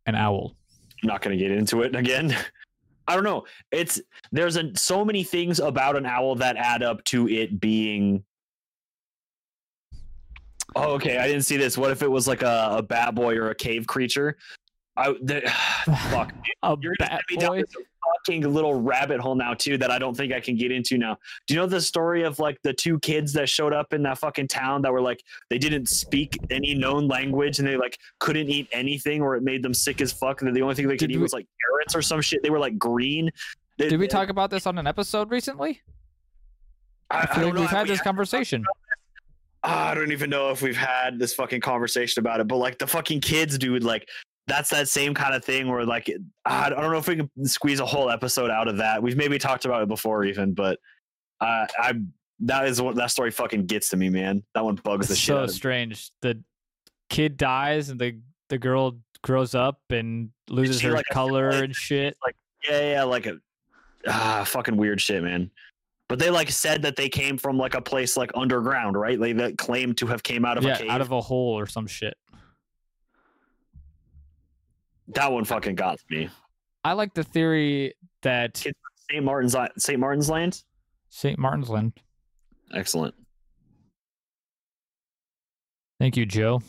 an owl. I'm not going to get into it again. I don't know. It's there's a, so many things about an owl that add up to it being. Oh, okay. I didn't see this. What if it was like a, a bat boy or a cave creature? I the, fuck. You're gonna me down this fucking little rabbit hole now too that I don't think I can get into now. Do you know the story of like the two kids that showed up in that fucking town that were like they didn't speak any known language and they like couldn't eat anything or it made them sick as fuck and the only thing they could Did eat we- was like carrots or some shit. They were like green. They- Did we talk about this on an episode recently? I, I I feel don't like know. we've had we this conversation. Ah, I don't even know if we've had this fucking conversation about it, but like the fucking kids, dude, like that's that same kind of thing where like I don't know if we can squeeze a whole episode out of that. We've maybe talked about it before even, but uh, I that is what that story fucking gets to me, man. That one bugs the It's shit. out so of me. strange. The kid dies and the the girl grows up and loses she, her like, color and shit. Like Yeah, yeah, like a ah fucking weird shit, man. But they like said that they came from like a place like underground, right? They that claimed to have came out of a Yeah, cave. out of a hole or some shit. That one fucking got me. I like the theory that St. Martin's St. Martin's Land. St. Martin's Land. Excellent. Thank you, Joe.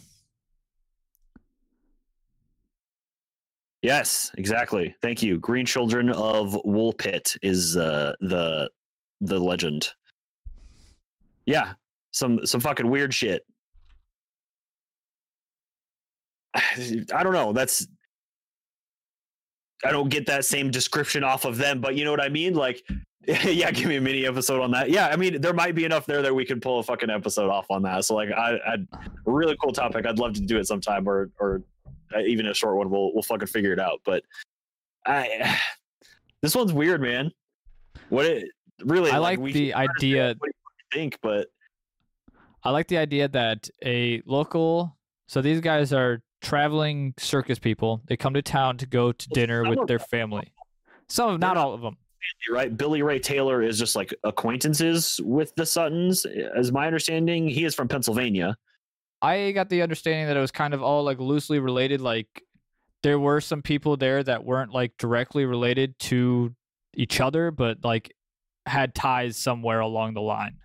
Yes, exactly. Thank you. Green Children of Woolpit is uh, the the legend. Yeah, some some fucking weird shit. I don't know. That's I don't get that same description off of them, but you know what I mean? Like, yeah, give me a mini episode on that. Yeah, I mean, there might be enough there that we could pull a fucking episode off on that. So, like, I, I'd really cool topic. I'd love to do it sometime, or or uh, even a short one. We'll we'll fucking figure it out. But I, this one's weird, man. What it really? I like we the idea- What do you think? But I like the idea that a local so these guys are traveling circus people. They come to town to go to dinner with their family. Some of not not- all of them. right. Billy Ray Taylor is just like acquaintances with the Suttons, as my understanding. He is from Pennsylvania. I got the understanding that it was kind of all like loosely related. Like there were some people there that weren't like directly related to each other, but like had ties somewhere along the line.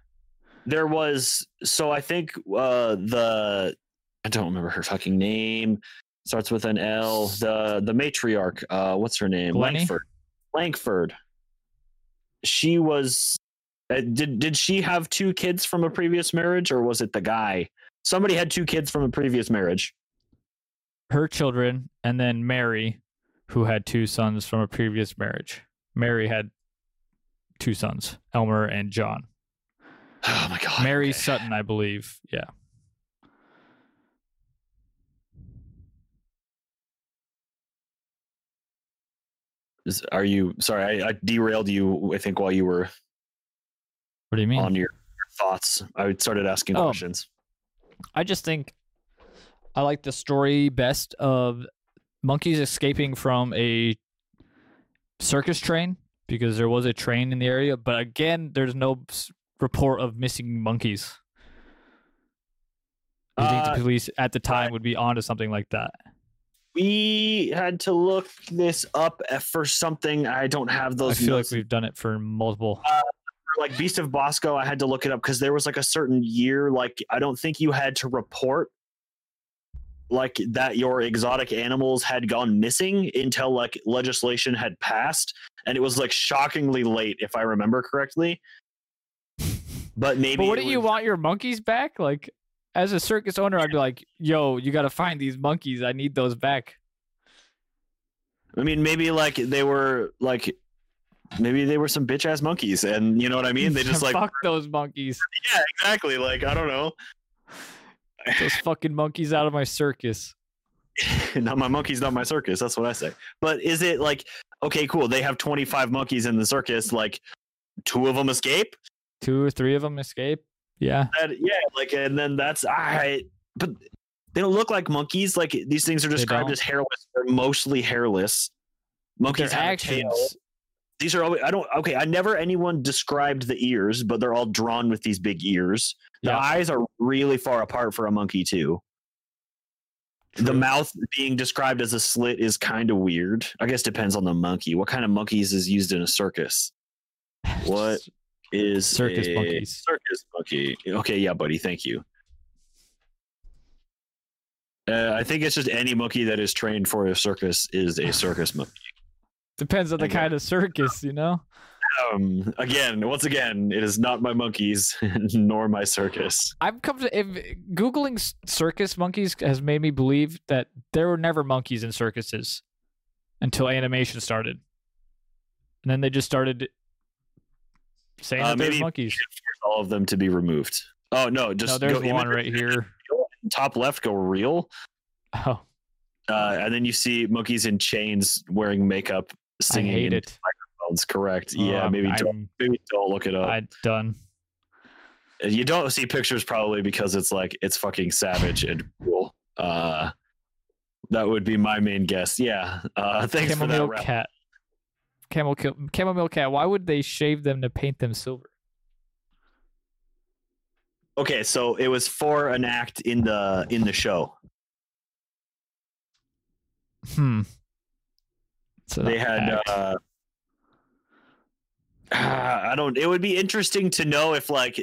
there was so I think uh the I don't remember her fucking name. Starts with an L. The the matriarch. Uh, what's her name? Lankford. Lankford. She was. Uh, did did she have two kids from a previous marriage, or was it the guy? Somebody had two kids from a previous marriage. her children, and then Mary, who had two sons from a previous marriage. Mary had two sons, Elmer and John. Oh my god. Mary okay. Sutton, I believe. Yeah. Are you sorry? I, I derailed you. I think while you were What do you mean? on your, thoughts, I started asking Oh. questions. I just think I like the story best of monkeys escaping from a circus train because there was a train in the area, but again, there's no report of missing monkeys. Do you think Uh, the police at the time would be onto something like that? We had to look this up for something. I don't have those. I those. feel like we've done it for multiple. Uh, like Beast of Busco, I had to look it up because there was like a certain year, like I don't think you had to report like that your exotic animals had gone missing until like legislation had passed, and it was like shockingly late, if I remember correctly. But maybe. but it wouldn't you want your monkeys back? Like, as a circus owner, I'd be like, "Yo, you got to find these monkeys. I need those back." I mean, maybe like they were like. Maybe they were some bitch ass monkeys, and you know what I mean. They just like fuck those monkeys. yeah, exactly. Like I don't know. Those fucking monkeys out of my circus. not my monkeys, not my circus. That's what I say. But is it like okay, cool? They have twenty five monkeys in the circus. Like two of them escape. Two or three of them escape. Yeah. Yeah, like and then that's I. But they don't look like monkeys. Like these things are described as hairless. They're mostly hairless. Monkeys have a tail. actions. These are always. I don't. Okay, I never anyone described the ears, but they're all drawn with these big ears. The Yeah. eyes are really far apart for a monkey too. The mouth being described as a slit is kind of weird. I guess depends on the monkey. What kind of monkeys is used in a circus? What Is Circus a monkeys. Circus monkey. Okay, yeah, buddy. Thank you. Uh, I think it's just any monkey that is trained for a circus is a circus monkey. Depends on the Okay. kind of circus, you know? Um, again, once again, it is not my monkeys nor my circus. I've come to if googling circus monkeys has made me believe that there were never monkeys in circuses until animation started, and then they just started saying Uh, that there's monkeys. All of them to be removed. Oh no, just No, there's go one right here. Top left, go real, Oh, uh, and then you see monkeys in chains wearing makeup, I singing. hate in it. microphones. Correct. yeah, maybe I'm, don't maybe don't look it up. I done. you don't see pictures probably because it's like it's fucking savage and cool. Uh, that would be my main guess. Yeah. Uh, thanks for that. Cat. Camel kill, chamomile cat. Why would they shave them to paint them silver? Okay, so it was for an act in the in the show. Hmm. So they had uh I don't it would be interesting to know if like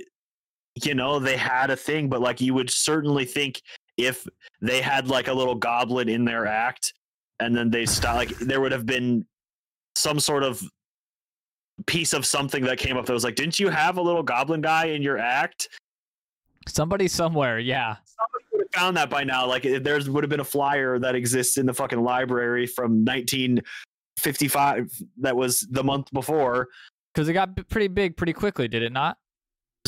you know they had a thing but like you would certainly think if they had like a little goblin in their act and then they stop like there would have been some sort of piece of something that came up that was like didn't you have a little goblin guy in your act somebody somewhere. Yeah. somebody would have found that by now. Like if there's would have been a flyer that exists in the fucking library from 1955 that was the month before. Because it got pretty big pretty quickly, did it not?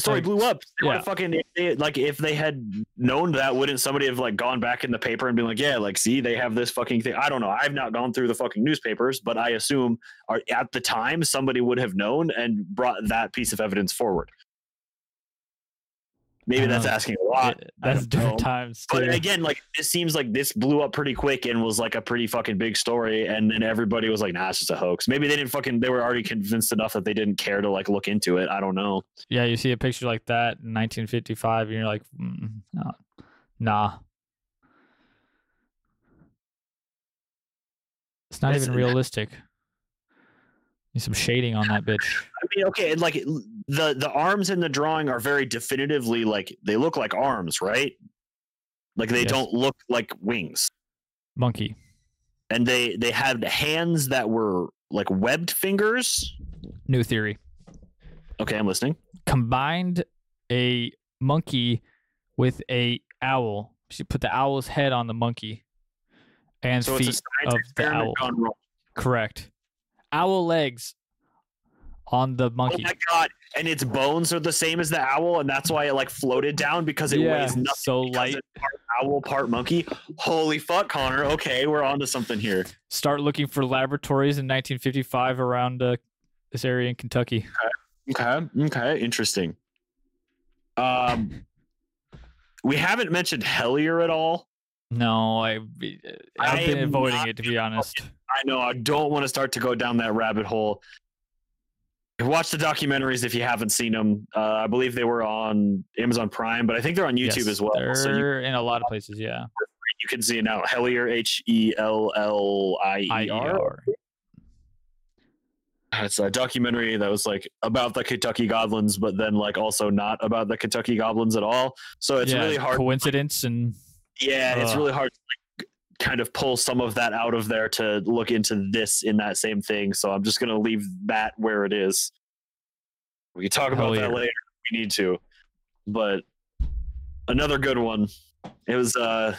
The story Like, blew up. They yeah. have fucking they- like if they had known that, wouldn't somebody have like gone back in the paper and been like, yeah, like see, they have this fucking thing. I don't know. I've not gone through the fucking newspapers, but I assume are, at the time somebody would have known and brought that piece of evidence forward. Maybe that's know. asking a lot. Yeah, I That's don't know. different times too. But again, like it seems like this blew up pretty quick and was like a pretty fucking big story, and then everybody was like, "Nah, it's just a hoax." Maybe they didn't fucking. They were already convinced enough that they didn't care to like look into it. I don't know. yeah, you see a picture like that in 1955, and you're like, mm, no, nah. It's not It's- even realistic. Need some shading on that bitch. I mean, okay, like the the arms in the drawing are very definitively like they look like arms, right? Like they Yes. don't look like wings, Monkey. and they they had hands that were like webbed fingers. New theory. Okay, I'm listening. Combined a monkey with a owl. She put the owl's head on the monkey, and So feet it's a science of the owl. Correct. Owl legs on the monkey. Oh monkey. my god! And its bones are the same as the owl, and that's why it like floated down because it yeah, weighs nothing. so light. part owl, part monkey. Holy fuck, Connor! Okay, we're onto something here. Start looking for laboratories in 1955 around uh, this area in Kentucky. Okay, okay, interesting. Um, we haven't mentioned Hellier at all. No, I I've been avoiding it to be honest. I know I don't want to start to go down that rabbit hole. Watch the documentaries if you haven't seen them. Uh, I believe they were on Amazon Prime, but I think they're on YouTube Yes, as well. They're So you, in a lot of places. Yeah. you can see it now. Hellier, H E L L I E R. It's a documentary that was like about the Kentucky Goblins, but then like also not about the Kentucky Goblins at all. So it's yeah, really hard. Coincidence and Yeah, it's really hard to like, kind of pull some of that out of there to look into this in that same thing. So I'm just gonna leave that where it is. We can talk about Hell that later if we need to. But another good one. It was uh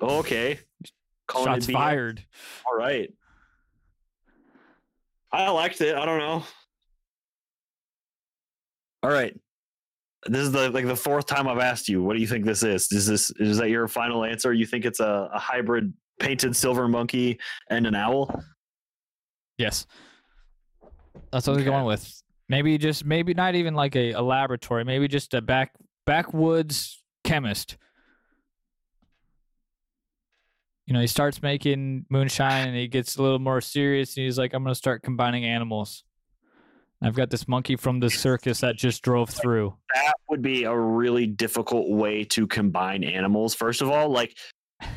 oh, okay. Calling shots fired. All right. I liked it. I don't know. All right. This is the like the fourth time I've asked you. What do you think this is? Is this is that your final answer? You think it's a, a hybrid painted silver monkey and an owl? Yes. That's what Okay. they're going with. Maybe just maybe not even like a, a laboratory, maybe just a back backwoods chemist. You know, he starts making moonshine and he gets a little more serious and he's like, I'm gonna start combining animals. I've got this monkey from the circus that just drove through. That would be a really difficult way to combine animals. First of all, like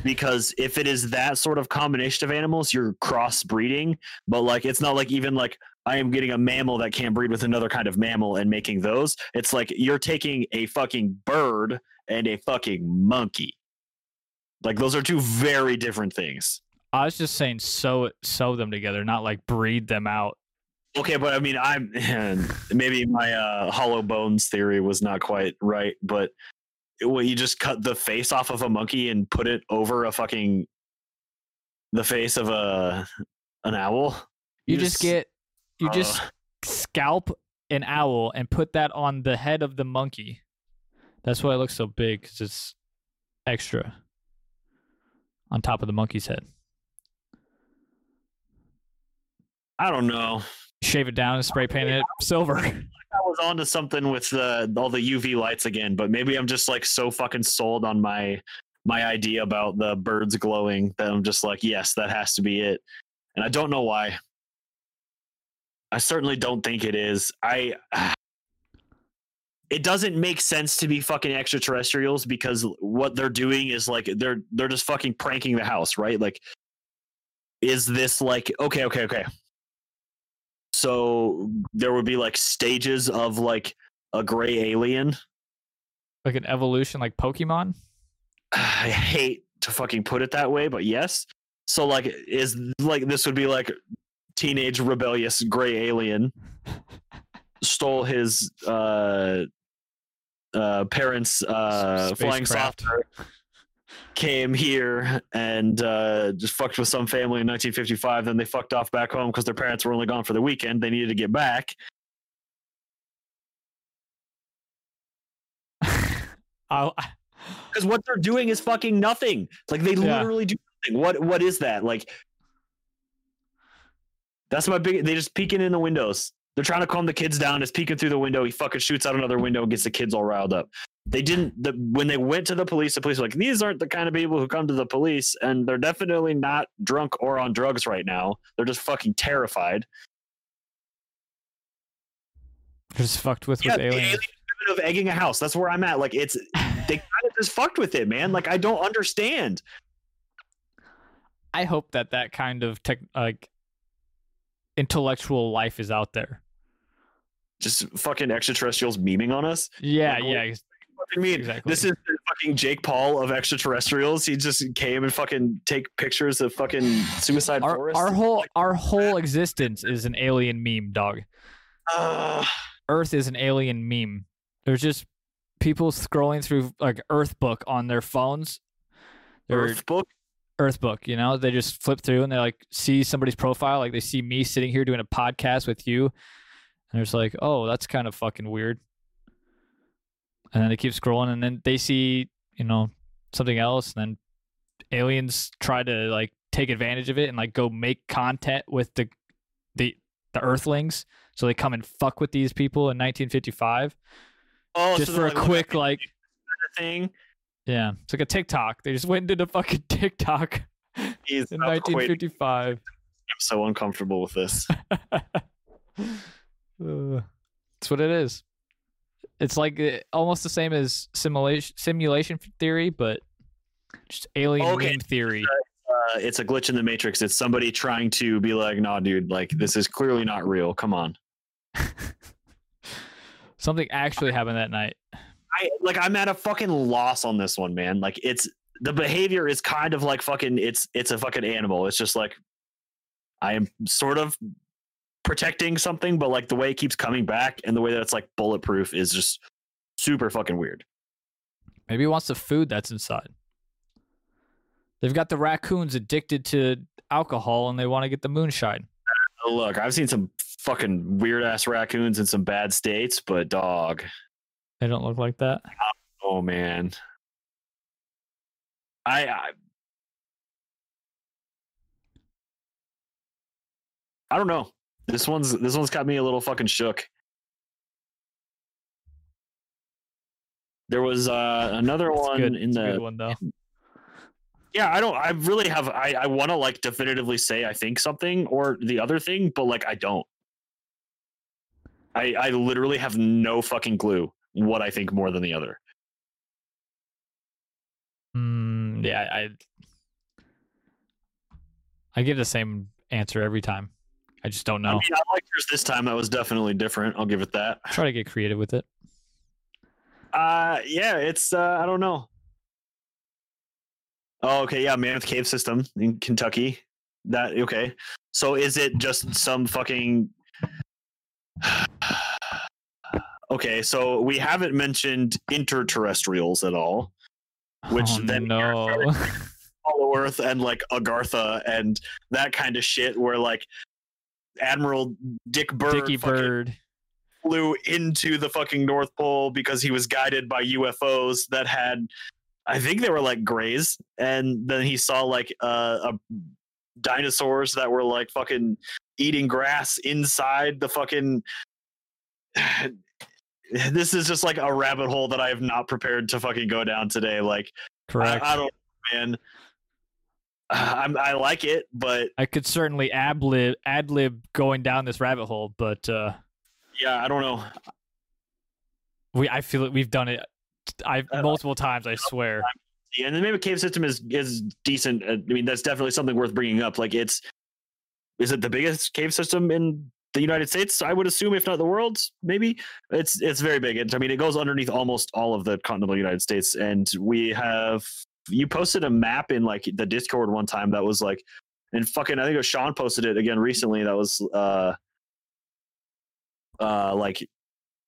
because if it is that sort of combination of animals, you're crossbreeding. But like, it's not like even like I am getting a mammal that can't breed with another kind of mammal and making those. It's like you're taking a fucking bird and a fucking monkey. Like those are two very different things. I was just saying sew it sew them together, not like breed them out. Okay, but I mean, I'm maybe my uh, hollow bones theory was not quite right, but when you just cut the face off of a monkey and put it over a fucking the face of a an owl, You, just get you just uh, scalp an owl and put that on the head of the monkey. That's why it looks so big because it's extra on top of the monkey's head. I don't know. Shave it down and spray paint it silver. I was onto something with the all the UV lights again, but maybe I'm just like so fucking sold on my my idea about the birds glowing that I'm just like, yes, that has to be it. And I don't know why. I certainly don't think it is. I it doesn't make sense to be fucking extraterrestrials because what they're doing is like they're they're just fucking pranking the house, right? Like is this like okay, okay, okay. So there would be like stages of like a gray alien. like an evolution like Pokemon. I hate to fucking put it that way, but yes. So like is like this would be like teenage rebellious gray alien stole his uh uh parents uh flying Spacecraft. Came here and uh just fucked with some family in 1955 then they fucked off back home because their parents were only gone for the weekend they needed to get back because what they're doing is fucking nothing. Like they Yeah. literally do nothing. What what is that? Like that's my big. They just peeking in the windows. They're trying to calm the kids down. It's peeking through the window. He fucking shoots out another window and gets the kids all riled up. They didn't. The, when they went to the police, the police were like, "These aren't the kind of people who come to the police, and they're definitely not drunk or on drugs right now. They're just fucking terrified." just fucked with Yeah, with aliens. alien of egging a house. That's where I'm at. Like it's they kind of just fucked with it, man. Like I don't understand. I hope that that kind of tech like intellectual life is out there. Just fucking extraterrestrials memeing on us. Yeah, Like, yeah. Fucking mean. Exactly. This is fucking Jake Paul of extraterrestrials. He just came and fucking take pictures of fucking suicide Our, forest. our whole our whole existence is an alien meme, dog. Uh, Earth is an alien meme. There's just people scrolling through like Earth book on their phones. They're Earth book. Earth book. You know, they just flip through and they like see somebody's profile, like they see me sitting here doing a podcast with you, and it's like, oh, that's kind of fucking weird. And then they keep scrolling, and then they see, you know, something else, and then aliens try to like take advantage of it and like go make content with the the the Earthlings. So they come and fuck with these people in 1955 Oh, just so for a like, quick like thing. yeah, it's like a TikTok. They just went into fucking TikTok He's in not quite- 1955. I'm so uncomfortable with this. Uh, That's what it is. It's like uh, almost the same as simulation simulation theory, but just alien Okay. theory. Uh, it's a glitch in the matrix. It's somebody trying to be like, "Nah, dude, like this is clearly not real. Come on." Something actually happened that night. I like I'm at a fucking loss on this one, man. Like it's the behavior is kind of like fucking it's it's a fucking animal. It's just like I am sort of protecting something, but like the way it keeps coming back and the way that it's like bulletproof is just super fucking weird. Maybe it wants the food that's inside. They've got the raccoons addicted to alcohol and they want to get the moonshine. Uh, look, I've seen some fucking weird ass raccoons in some bad states, but dog, They don't look like that. oh man. I, I I don't know. This one's this one's got me a little fucking shook. There was uh, another It's one good. in a the one though. yeah. I don't. I really have. I I want to like definitively say I think something or the other thing, but like I don't. I I literally have no fucking clue what I think more than the other. Mm, yeah, I I give the same answer every time. I just don't I know. mean, I like yours this time. That was definitely different. I'll give it that. Try to get creative with it. Uh, yeah, it's uh, I don't know. Oh, okay, yeah, Mammoth Cave System in Kentucky. That okay. So is it just some fucking? okay, so we haven't mentioned interterrestrials at all, which oh, then no. Hollow Earth and like Agartha and that kind of shit, where like Admiral Dick Byrd fucking Byrd. flew into the fucking North Pole because he was guided by UFOs that had, I think they were like grays, and then he saw like uh, a dinosaurs that were like fucking eating grass inside the fucking. this is just like a rabbit hole that I have not prepared to fucking go down today. Like Correct. I, I don't, man. I'm, I like it, but I could certainly ad lib ad lib going down this rabbit hole, but uh yeah, I don't know. we I feel it we've done it I Uh, multiple times, I swear. Yeah, and the Mammoth Cave system is is decent. Uh, I mean, that's definitely something worth bringing up. Like, it's is it the biggest cave system in the United States? I would assume, if not the world, maybe. It's it's very big. It's, I mean, it goes underneath almost all of the continental United States, and we have you posted a map in like the Discord one time that was like, and fucking I think it was Sean posted it again recently. That was uh uh like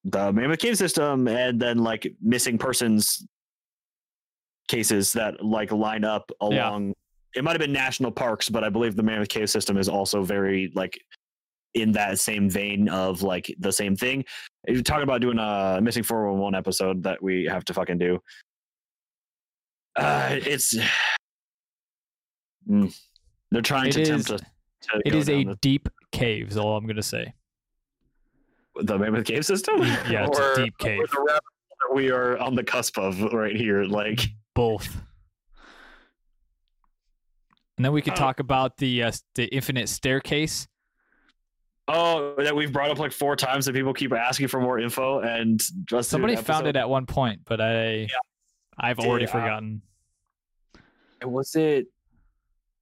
the Mammoth Cave system, and then like missing persons cases that like line up Yeah. along. It might have been national parks, but I believe the Mammoth Cave system is also very like in that same vein of like the same thing. You're talking about doing a missing 411 episode that we have to fucking do. Uh, it's Mm. they're trying It to tempt is us. To it go a down deep cave, is all I'm gonna say. the, the Mammoth Cave system. Yeah, it's a Or- deep or cave. the rabbit that we are on the cusp of right here. Like, Both. And then we could Oh. talk about the uh, the infinite staircase. oh, that we've brought up like four times that people keep asking for more info, and just Somebody found it at one point, but I I've already uh, forgotten. Was it?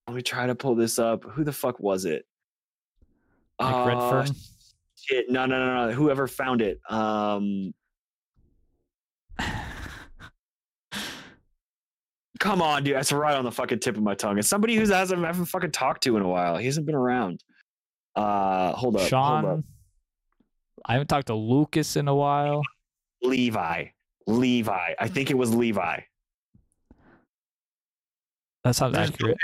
Let me try to pull this up. Who the fuck was it? Like Uh, Redfern. Shit, no, no, no, no. Whoever found it. Um, come on, dude. That's right on the fucking tip of my tongue. It's somebody who hasn't I haven't fucking talked to in a while. He hasn't been around. Uh, hold up. Hold up. Sean. I haven't talked to Lucas in a while. Levi. Levi. I think it was Levi. That sounds There's no accurate.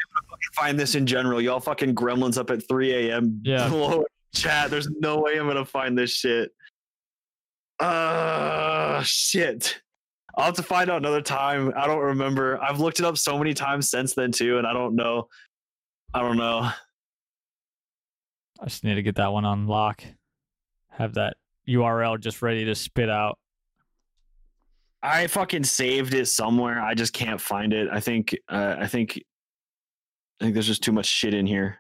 find this in general. Y'all fucking gremlins up at 3 a.m. Yeah. Chat. There's no way I'm gonna find this shit. Uh shit. I'll have to find out another time. I don't remember. I've looked it up so many times since then too, and I don't know. I don't know. I just need to get that one on lock. Have that URL just ready to spit out. I fucking saved it somewhere. I just can't find it. I think. Uh, I think. I think there's just too much shit in here.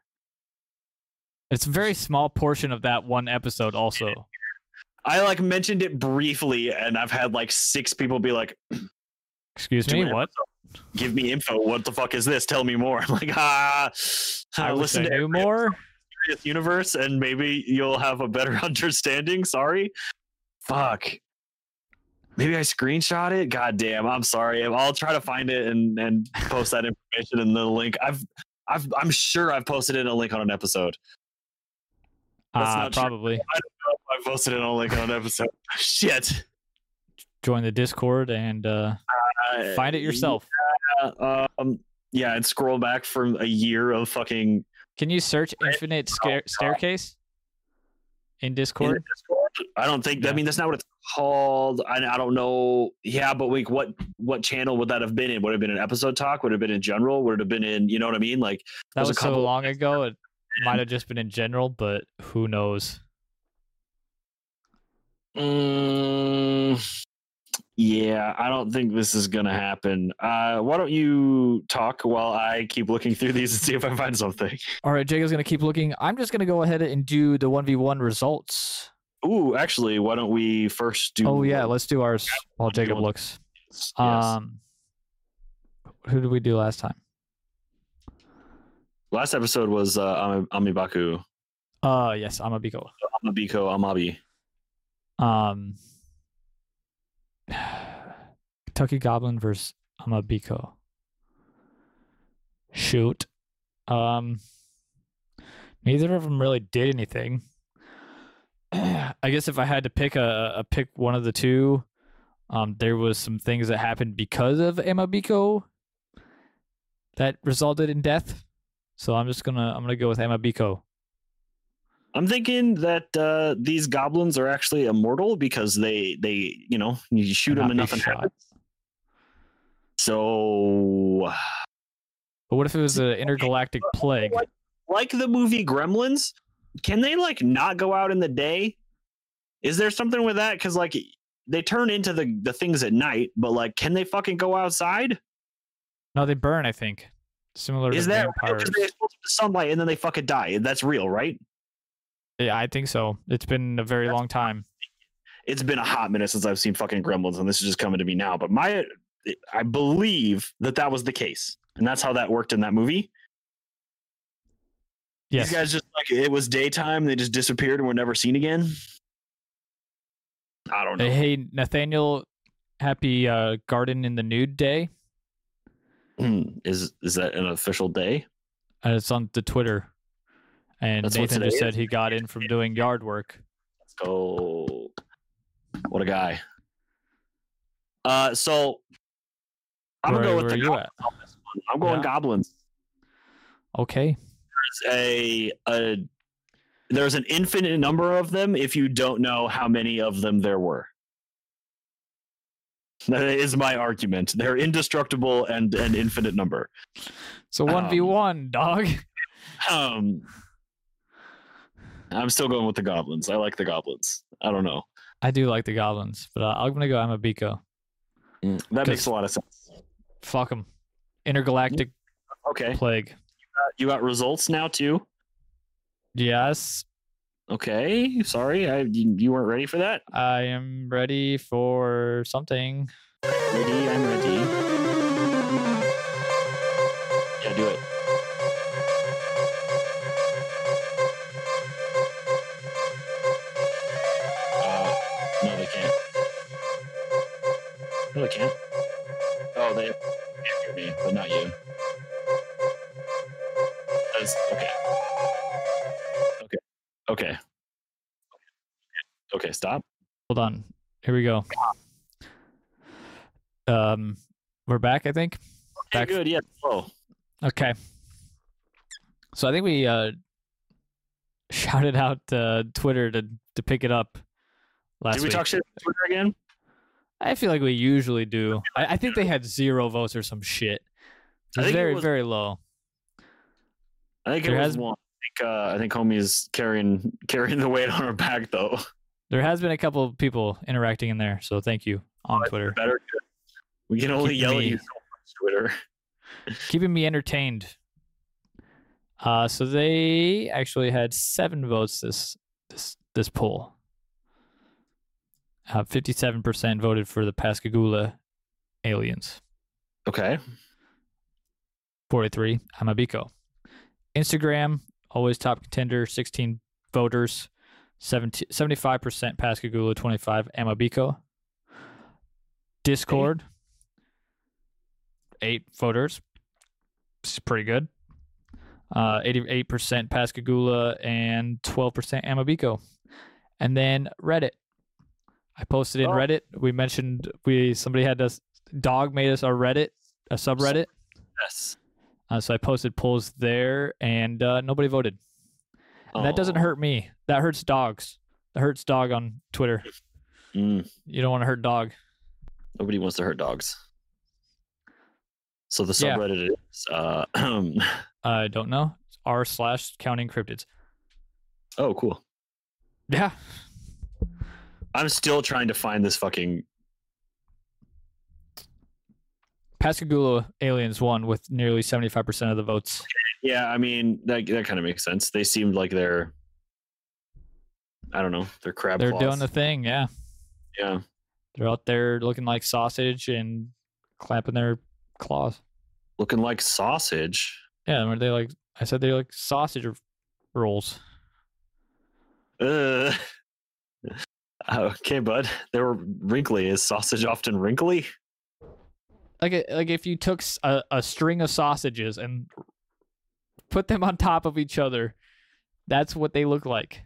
It's a very small portion of that one episode, also. I like mentioned it briefly, and I've had like six people be like, Excuse me, what? "Give me info. What the fuck is this? Tell me more." I'm like, ah, I listen I to more. Universe, and maybe you'll have a better understanding. Sorry, fuck. Maybe I screenshot it. God damn, I'm sorry. I'll try to find it and and post that information in the link. I've I've I'm sure I've posted in a link on an episode. That's Uh, not true. probably. I posted it on a link on an episode. Shit. Join the Discord and uh, Uh, find it yourself. Yeah, um, yeah, and scroll back from a year of fucking Can you search Infinite Scare- Staircase in in Discord? I don't think. I mean, that's not what it's called. I, I don't know. Yeah, but like, what what channel would that have been in? Would it have been an episode talk? Would it have been in general? Would it have been in? You know what I mean? Like, That there's a was so long ago. It might have just been in general, but who knows? mm, yeah, I don't think this is gonna happen. Uh, why don't you talk while I keep looking through these and see if I find something? All right, Jacob's gonna keep looking. I'm just gonna go ahead and do the one v one results. Ooh, actually, why don't we first do? Oh yeah, let's do ours while Jacob looks. Yes. Um, who did we do last time? Last episode was uh, Ami- Amibaku. Uh, yes, Amabiko. Amabiko Amabi. Um, Kentucky Goblin versus Amabiko. Shoot. Um, neither of them really did anything. I guess if I had to pick a, a pick one of the two, um, there was some things that happened because of Amabiko that resulted in death. So I'm just gonna I'm gonna go with Amabiko. I'm thinking that uh, these goblins are actually immortal because they they you know you shoot them enough and shot. So But what if it was an intergalactic plague? like the movie Gremlins, can they like not go out in the day? Is there something with that? Because like they turn into the the things at night, but like can they fucking go outside? No, they burn. I think similar Is to that. Because they expose to the sunlight and then they fucking die. That's real, right? Yeah, I think so. It's been a very That's long time. it's been a hot minute since I've seen fucking Gremlins, and this is just coming to me now. But my, I believe that that was the case, and that's how that worked in that movie. Yes. These guys just like it was daytime, they just disappeared and were never seen again. I don't know. Hey, Nathaniel, happy uh, Garden in the Nude Day. Hmm, is is that an official day? And it's on the Twitter. And That's Nathan just said is? he got in from doing yard work. Let's go. What a guy. Uh, so I'm where gonna go with the goblins at? on this one. I'm going Yeah. goblins. Okay. There's a a there's an infinite number of them if you don't know how many of them there were. That is my argument. They're indestructible and an infinite number. So 1v1, dog. Um, I'm still going with the goblins. I like the goblins. I don't know. I do like the goblins, but uh, I'm going to go Amabiko. That makes a lot of sense. Fuck them. Intergalactic Okay, plague. You got results now too. Yes, Okay, sorry, I you, you weren't ready for that. I am ready for something. Ready, I'm ready. Yeah, do it. Uh, no, they can't. No, they can't. Oh, they can't hear me, but not you. That's okay. Okay. Okay. Okay, stop. Hold on. Here we go. Um, we're back, I think. Okay, Back- good. Yeah, slow. Okay. So I think we uh, shouted out uh, Twitter to to pick it up last week. Did we week. talk shit on Twitter again? I feel like we usually do. I, I think they had zero votes or some shit. It's think it very was- very low. I think There it was has- one. I think, uh, I think homie's carrying carrying the weight on her back though. There has been a couple of people interacting in there, so thank you on But Twitter, Better. We can only Keep yell at you so much, Twitter. keeping me entertained. Uh, so they actually had seven votes this this this poll. Uh, Fifty-seven percent voted for the Pascagoula aliens. Okay. 43 Amabiko. Instagram, always top contender, 16 voters, 70, 75% Pascagoula, 25 Amabiko. Discord, eight voters. It's pretty good. Uh, 88% Pascagoula and 12% Amabiko. And then Reddit. I posted in Oh. Reddit. We mentioned we somebody had us dog made us a Reddit, a subreddit. Yes. Uh, so I posted polls there, and uh, nobody voted. And that doesn't hurt me. That hurts dogs. That hurts dog on Twitter. Mm, You don't want to hurt dog. nobody wants to hurt dogs. So the Yeah. subreddit is uh I don't know. R slash counting cryptids. oh cool. Yeah. I'm still trying to find this fucking Pascagoula aliens won with nearly 75% of the votes. Yeah, I mean that that kind of makes sense. They seemed like they're I don't know, they're crab They're claws. doing the thing. Yeah. yeah. They're out there looking like sausage and clapping their claws. Looking like sausage. Yeah. Were they like, I said they're like sausage rolls. Uh, okay, bud. They were wrinkly. Is sausage often wrinkly? Like a, like if you took a string of sausages and put them on top of each other that's what they look like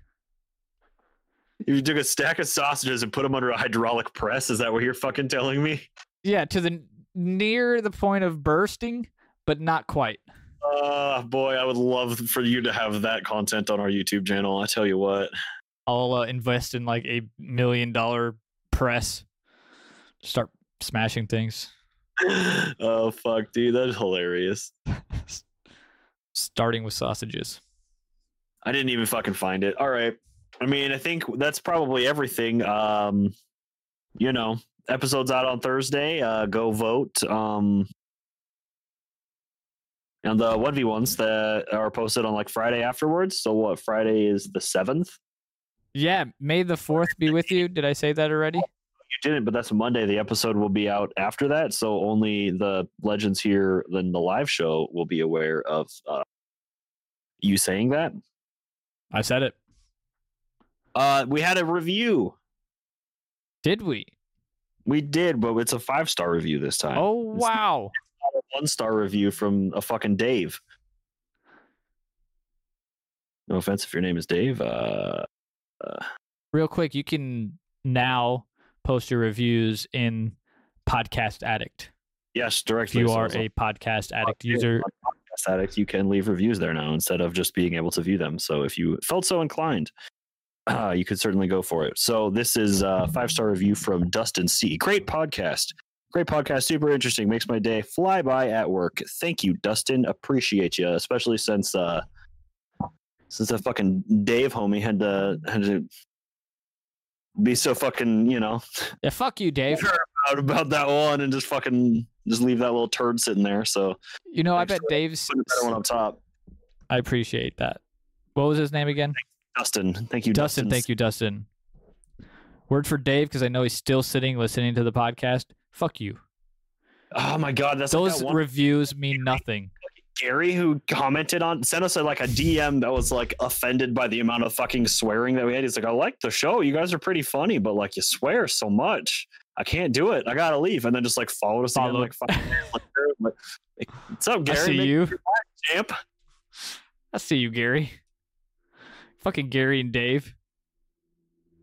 If you took a stack of sausages and put them under a hydraulic press, is that what you're fucking telling me? yeah to the near the point of bursting but not quite Uh boy, I would love for you to have that content on our YouTube channel. I tell you what. i'll uh, invest in like a million dollar press start smashing things oh fuck, dude, that's hilarious. starting with sausages I didn't even fucking find it. All right. I mean, I think that's probably everything. Um, you know, episodes out on Thursday. Uh, go vote. Um, and the one v ones that are posted on like Friday afterwards. So what? Friday is the seventh. yeah may the fourth be with you did i say that already didn't, but that's Monday. The episode will be out after that. So only the legends here, then the live show will be aware of uh, you saying that. i said it Uh, we had a review. did we We did, but it's a five star review this time. oh wow a one star review from a fucking Dave. No offense if your name is Dave. Uh, real quick, you can now post your reviews in Podcast Addict. yes, directly. If you are a Podcast Addict user, Podcast Addict, you can leave reviews there now instead of just being able to view them. So if you felt so inclined, uh, you could certainly go for it. So this is a five star review from Dustin C. Great podcast. Great podcast. Super interesting. Makes my day fly by at work. Thank you, Dustin. Appreciate you, especially since uh since the fucking Dave homie had to had to be so fucking you know yeah, fuck you, Dave. out about that one and just fucking just leave that little turd sitting there. So You know, I bet Dave's. a better one up top. I appreciate that. What was his name again? Dustin. Thank you, Dustin. Thank you, Dustin. Word for Dave, because I know he's still sitting listening to the podcast. Fuck you. Oh my god, that's like Those that one reviews mean nothing. Gary who commented on sent us a, like a DM that was like offended by the amount of fucking swearing that we had. He's like, I like the show. You guys are pretty funny, but like you swear so much. I can't do it. I gotta leave. And then just like followed us again Followed. like five minutes later. Like, What's up, Gary? I see Make you. champ. I see you, Gary. Fucking Gary and Dave.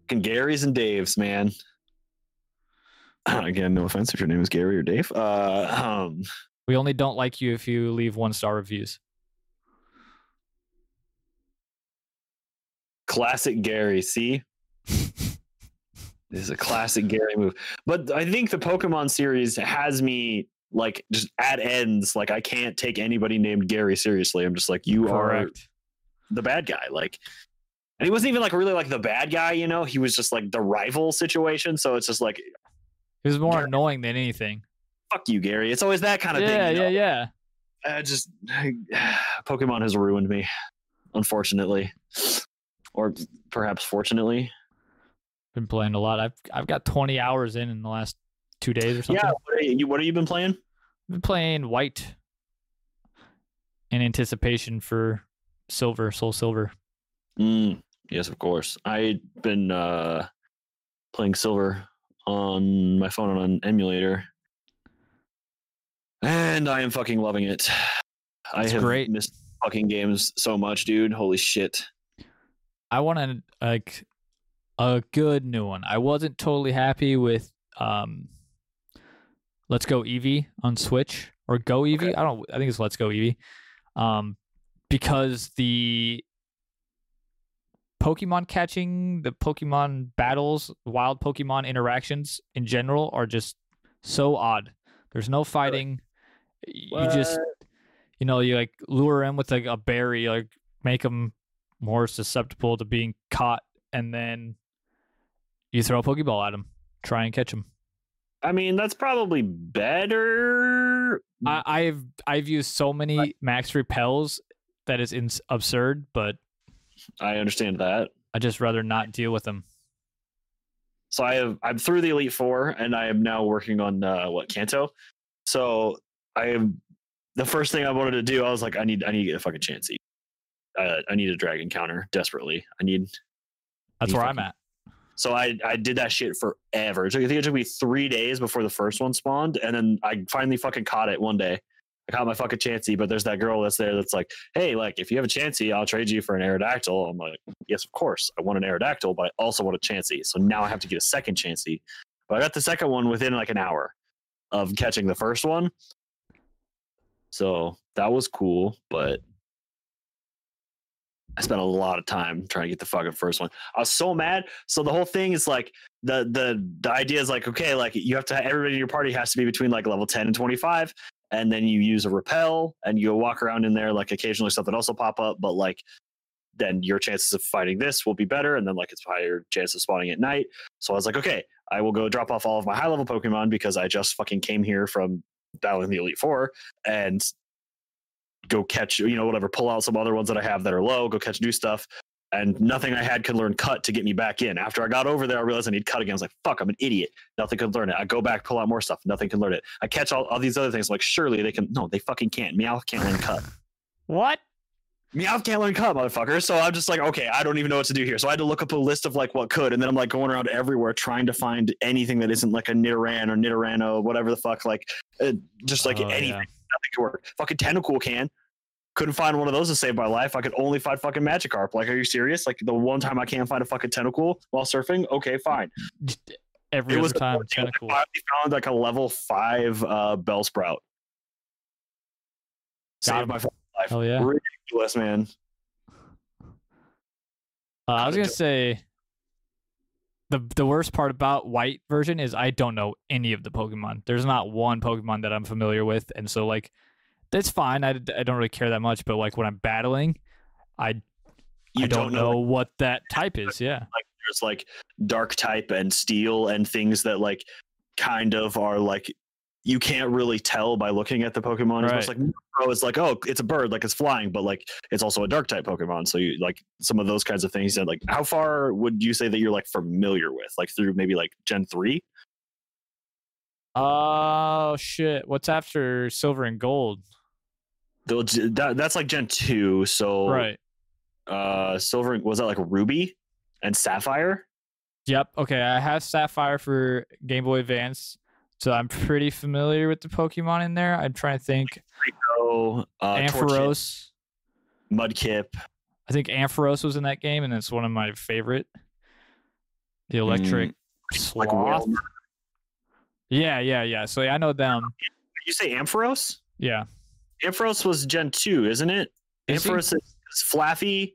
Fucking Gary's and Dave's, man. Again, no offense if your name is Gary or Dave. Uh, um, We only don't like you if you leave one star reviews. Classic Gary. See, this is a classic Gary move. But I think the Pokemon series has me like just at ends. Like I can't take anybody named Gary seriously. I'm just like you are the bad guy. Like, and he wasn't even like really like the bad guy. You know, he was just like the rival situation. So it's just like It was more Gary- annoying than anything. Fuck you, Gary. It's always that kind of Yeah, thing. yeah, know? yeah. I just Pokemon has ruined me, unfortunately, or perhaps fortunately. Been playing a lot. I've I've got 20 hours in in the last two days or something. Yeah, what are you, what have you been playing? been playing white in anticipation for silver, soul silver. Mm, yes, of course. I've been uh, playing Silver on my phone on an emulator, and I am fucking loving it. I It's have great. missed fucking games so much, dude. Holy shit! I wanted like a good new one. I wasn't totally happy with um Let's Go Eevee on Switch or Go Eevee. Okay. I don't I think it's Let's Go Eevee. Um because the Pokemon catching, the Pokemon battles, wild Pokemon interactions in general are just so odd. There's no fighting. You just you know, you like lure him with like a berry, like make him more susceptible to being caught, and then you throw a Pokeball at him, try and catch him. I mean, that's probably better. I, I've I've used so many max repels that is ins- absurd, but I understand that. I just rather not deal with them. So I have I'm through the Elite Four, and I am now working on uh, what Kanto. So I am the first thing I wanted to do. I was like, I need I need to get a fucking Chansey. Uh, I need a dragon counter desperately. I need. That's You where I'm at. So I I did that shit forever. It took, I think it took me three days before the first one spawned, and then I finally fucking caught it one day. I caught my fucking Chansey, but there's that girl that's there that's like, hey, like if you have a Chansey, I'll trade you for an Aerodactyl. I'm like, yes, of course. I want an Aerodactyl, but I also want a Chansey. So now I have to get a second Chansey. But I got the second one within like an hour of catching the first one. So that was cool, but mm. I spent a lot of time trying to get the fucking first one. I was so mad. So the whole thing is like the the the idea is like okay, like you have to everybody in your party has to be between like level ten and twenty five, and then you use a repel and you walk around in there. Like occasionally something else will pop up, but like then your chances of fighting this will be better, and then like it's higher chance of spawning at night. So I was like, okay, I will go drop off all of my high level Pokemon because I just fucking came here from battling the Elite Four and go catch, you know, whatever, pull out some other ones that I have that are low, go catch new stuff. And nothing I had could learn cut to get me back in. After I got over there, I realized I need cut again. I was like, fuck, I'm an idiot. Nothing could learn it. I go back, pull out more stuff. Nothing can learn it. I catch all, all these other things. I'm like, surely they can. No, they fucking can't. Meowth can't learn cut. What? Meowth can't learn cut, motherfucker. So I'm just like, okay, I don't even know what to do here. So I had to look up a list of like what could, and then I'm like going around everywhere trying to find anything that isn't like a Nidoran or Nidorano, whatever the fuck, like uh, just like Oh, anything. yeah. Nothing can work. Fucking Tentacool can. Couldn't find one of those to save my life. I could only find fucking Magikarp. Like, are you serious? Like the one time I can't find a fucking Tentacool while surfing? Okay, fine. Every It was a time. I found like a level five uh, Bellsprout. Saved my life. Hell yeah. Ridiculous, man. Uh, I was gonna say the the worst part about white version is I don't know any of the Pokemon. There's not one Pokemon that I'm familiar with, and so like that's fine. I, I don't really care that much, but like when I'm battling, I You I don't, know, like, what that type is. Yeah, there's like dark type and steel and things that like kind of are like you can't really tell by looking at the Pokemon. It's Right. like Murkrow is like, oh, it's a bird, like it's flying, but like it's also a dark type Pokemon. So you like some of those kinds of things. And like, how far would you say that you're like familiar with, like through maybe like Gen three? Oh shit! What's after silver and gold? That, that's like Gen two. So Right. uh, silver was that like Ruby and Sapphire? Yep. Okay. I have Sapphire for Game Boy Advance, so I'm pretty familiar with the Pokemon in there. I'm trying to think. Uh, Torchic, Ampharos. Mudkip. I think Ampharos was in that game, and it's one of my favorite. The electric like sloth. Wailmer. yeah, yeah, yeah. So yeah, I know them. You say Ampharos? Yeah. Ampharos was Gen 2, isn't it? Is he? Ampharos is, is Flaaffy.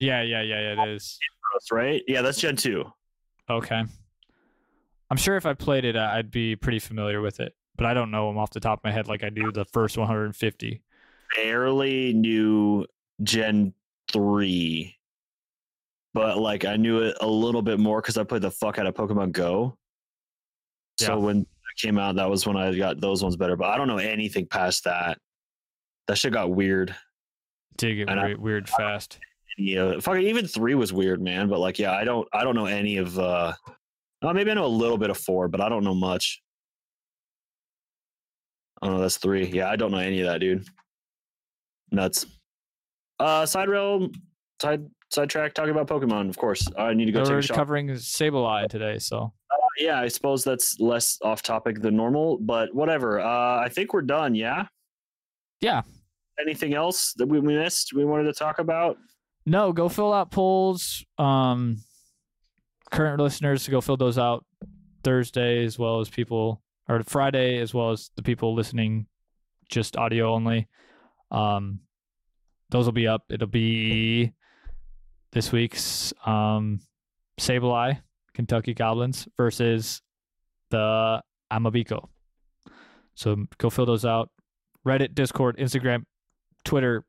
Yeah, yeah, yeah, yeah, it is. right? Yeah, that's Gen two. Okay. I'm sure if I played it, I'd be pretty familiar with it, but I don't know them off the top of my head like I do the first 150. Barely knew Gen three, but like I knew it a little bit more because I played the fuck out of Pokemon Go. So when that came out, that was when I got those ones better. But I don't know anything past that. That shit got weird. Did get And I- weird, weird fast. Yeah, fucking even three was weird, man. But like, yeah, I don't, I don't know any of. uh uh, Maybe I know a little bit of four, but I don't know much. Oh no, that's three. Yeah, I don't know any of that, dude. Nuts. Uh, side rail, side sidetrack. Talking about Pokemon, of course. I need to go We're covering Sableye today, so yeah, I suppose that's less off topic than normal, but whatever. Uh, I think we're done. Yeah. Yeah. Anything else that we missed? We wanted to talk about. no, go fill out polls. Um, current listeners to go fill those out Thursday as well as people or Friday as well as the people listening just audio only. Um, those will be up. It'll be this week's um Sableye Kentucky Goblins versus the Amabiko. So go fill those out. Reddit, Discord, Instagram, Twitter,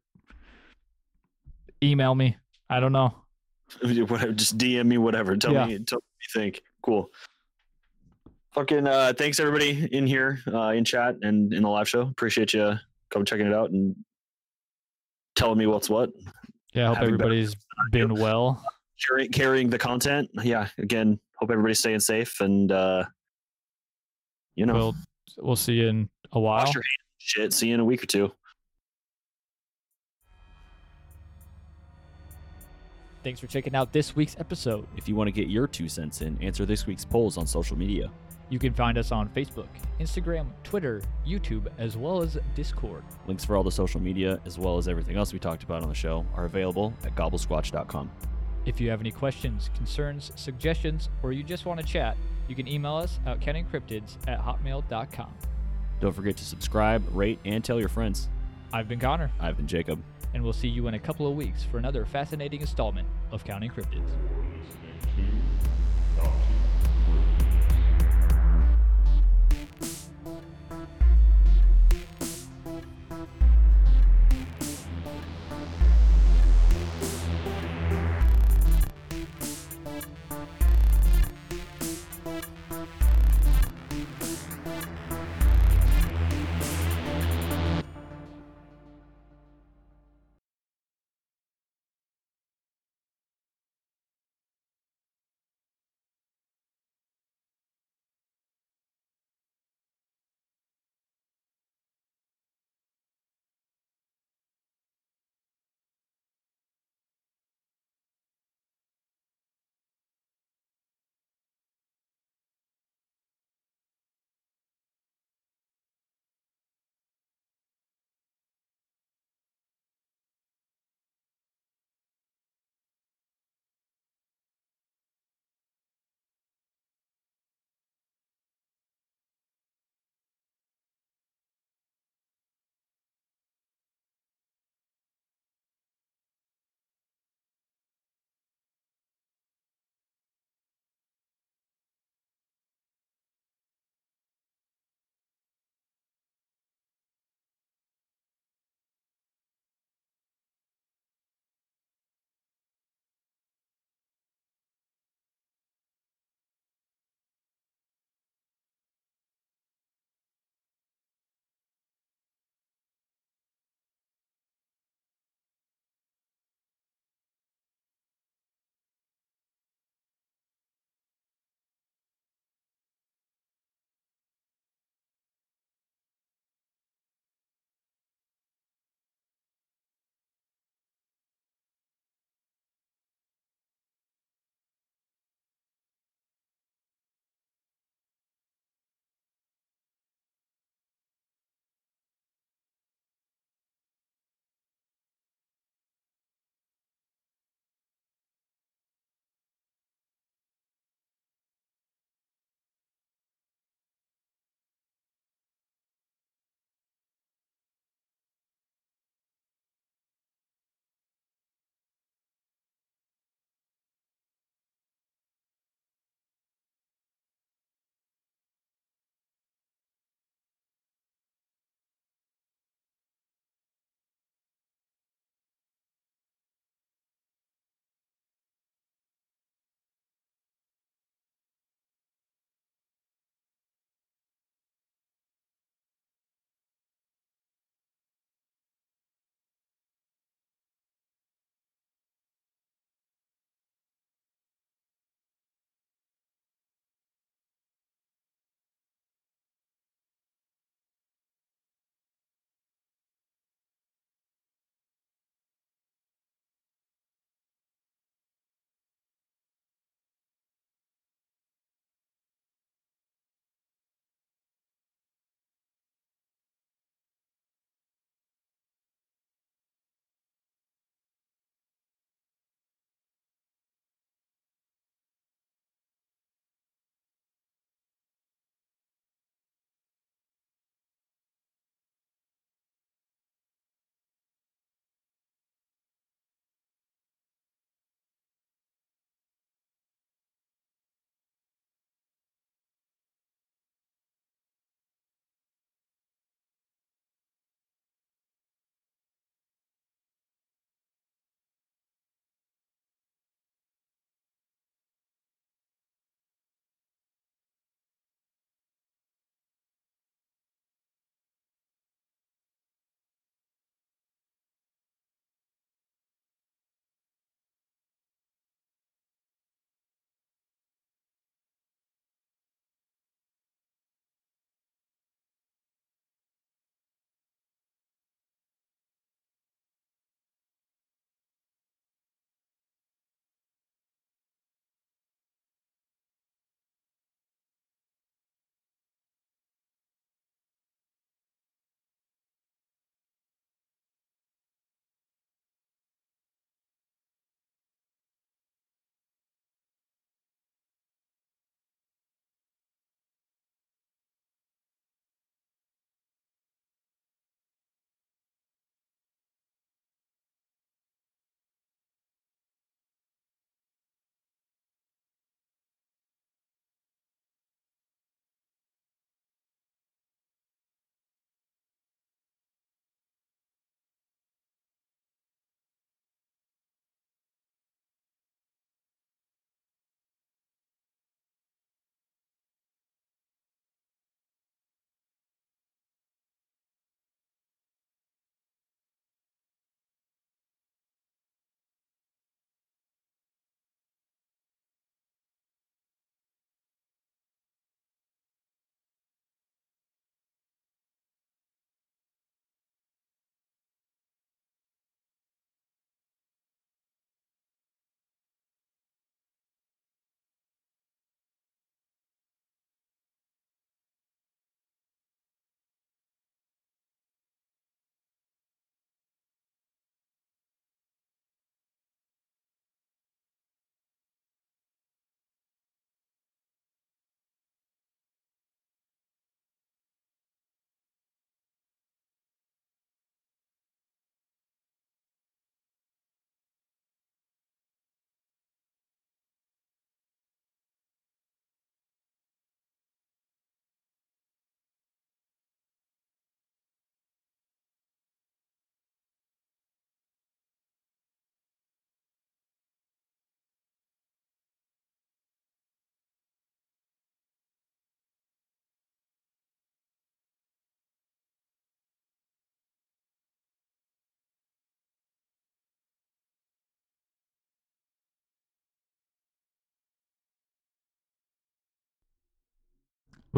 email me. I don't know. whatever, just DM me, whatever. Tell Yeah. me, tell me what you think. Cool. Fucking uh, thanks everybody in here, uh, in chat and in the live show. Appreciate you come checking it out and telling me what's what. Yeah, I hope Having everybody's been well. Carrying, carrying the content. Yeah. Again, hope everybody's staying safe and uh, you know, We'll we'll see you in a while. wash your hands. Shit. See you in a week or two. Thanks for checking out this week's episode. If you want to get your two cents in, answer this week's polls on social media. You can find us on Facebook, Instagram, Twitter, YouTube, as well as Discord. Links for all the social media, as well as everything else we talked about on the show, are available at gobblesquatch.com. If you have any questions, concerns, suggestions, or you just want to chat, you can email us at countingcryptids at hotmail.com. Don't forget to subscribe, rate, and tell your friends. I've been Connor, I've been Jacob. And we'll see you in a couple of weeks for another fascinating installment of Counting Cryptids.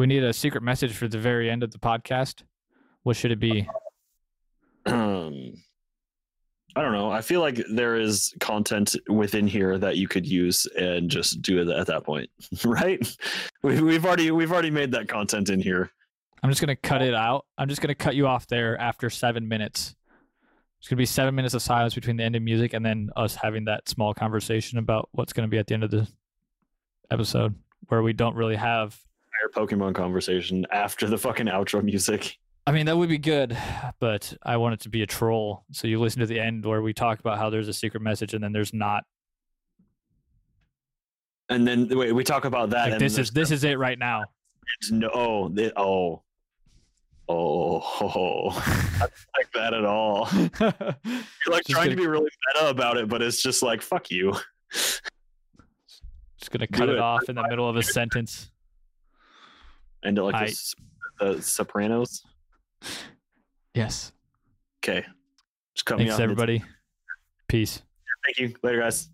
We need a secret message for the very end of the podcast. What should it be? Um, I don't know. I feel like there is content within here that you could use and just do it at that point, right? We've, we've already we've already made that content in here. I'm just gonna cut it out. I'm just gonna cut you off there after seven minutes. It's gonna be seven minutes of silence between the end of music and then us having that small conversation about what's gonna be at the end of the episode, where we don't really have. Entire Pokemon conversation after the fucking outro music. I mean, that would be good, but I want it to be a troll. So you listen to the end where we talk about how there's a secret message and then there's not. And then wait, we talk about that. Like and this is this is it right now. no oh thi- oh oh oh I don't like that at all. You're like Just trying gonna- to be really meta about it, but it's just like fuck you. Just gonna cut it it. off in the middle of a sentence. And like I- this, the Sopranos. Yes. Okay, just cut me Thanks off. everybody. Peace. Thank you. Later, guys.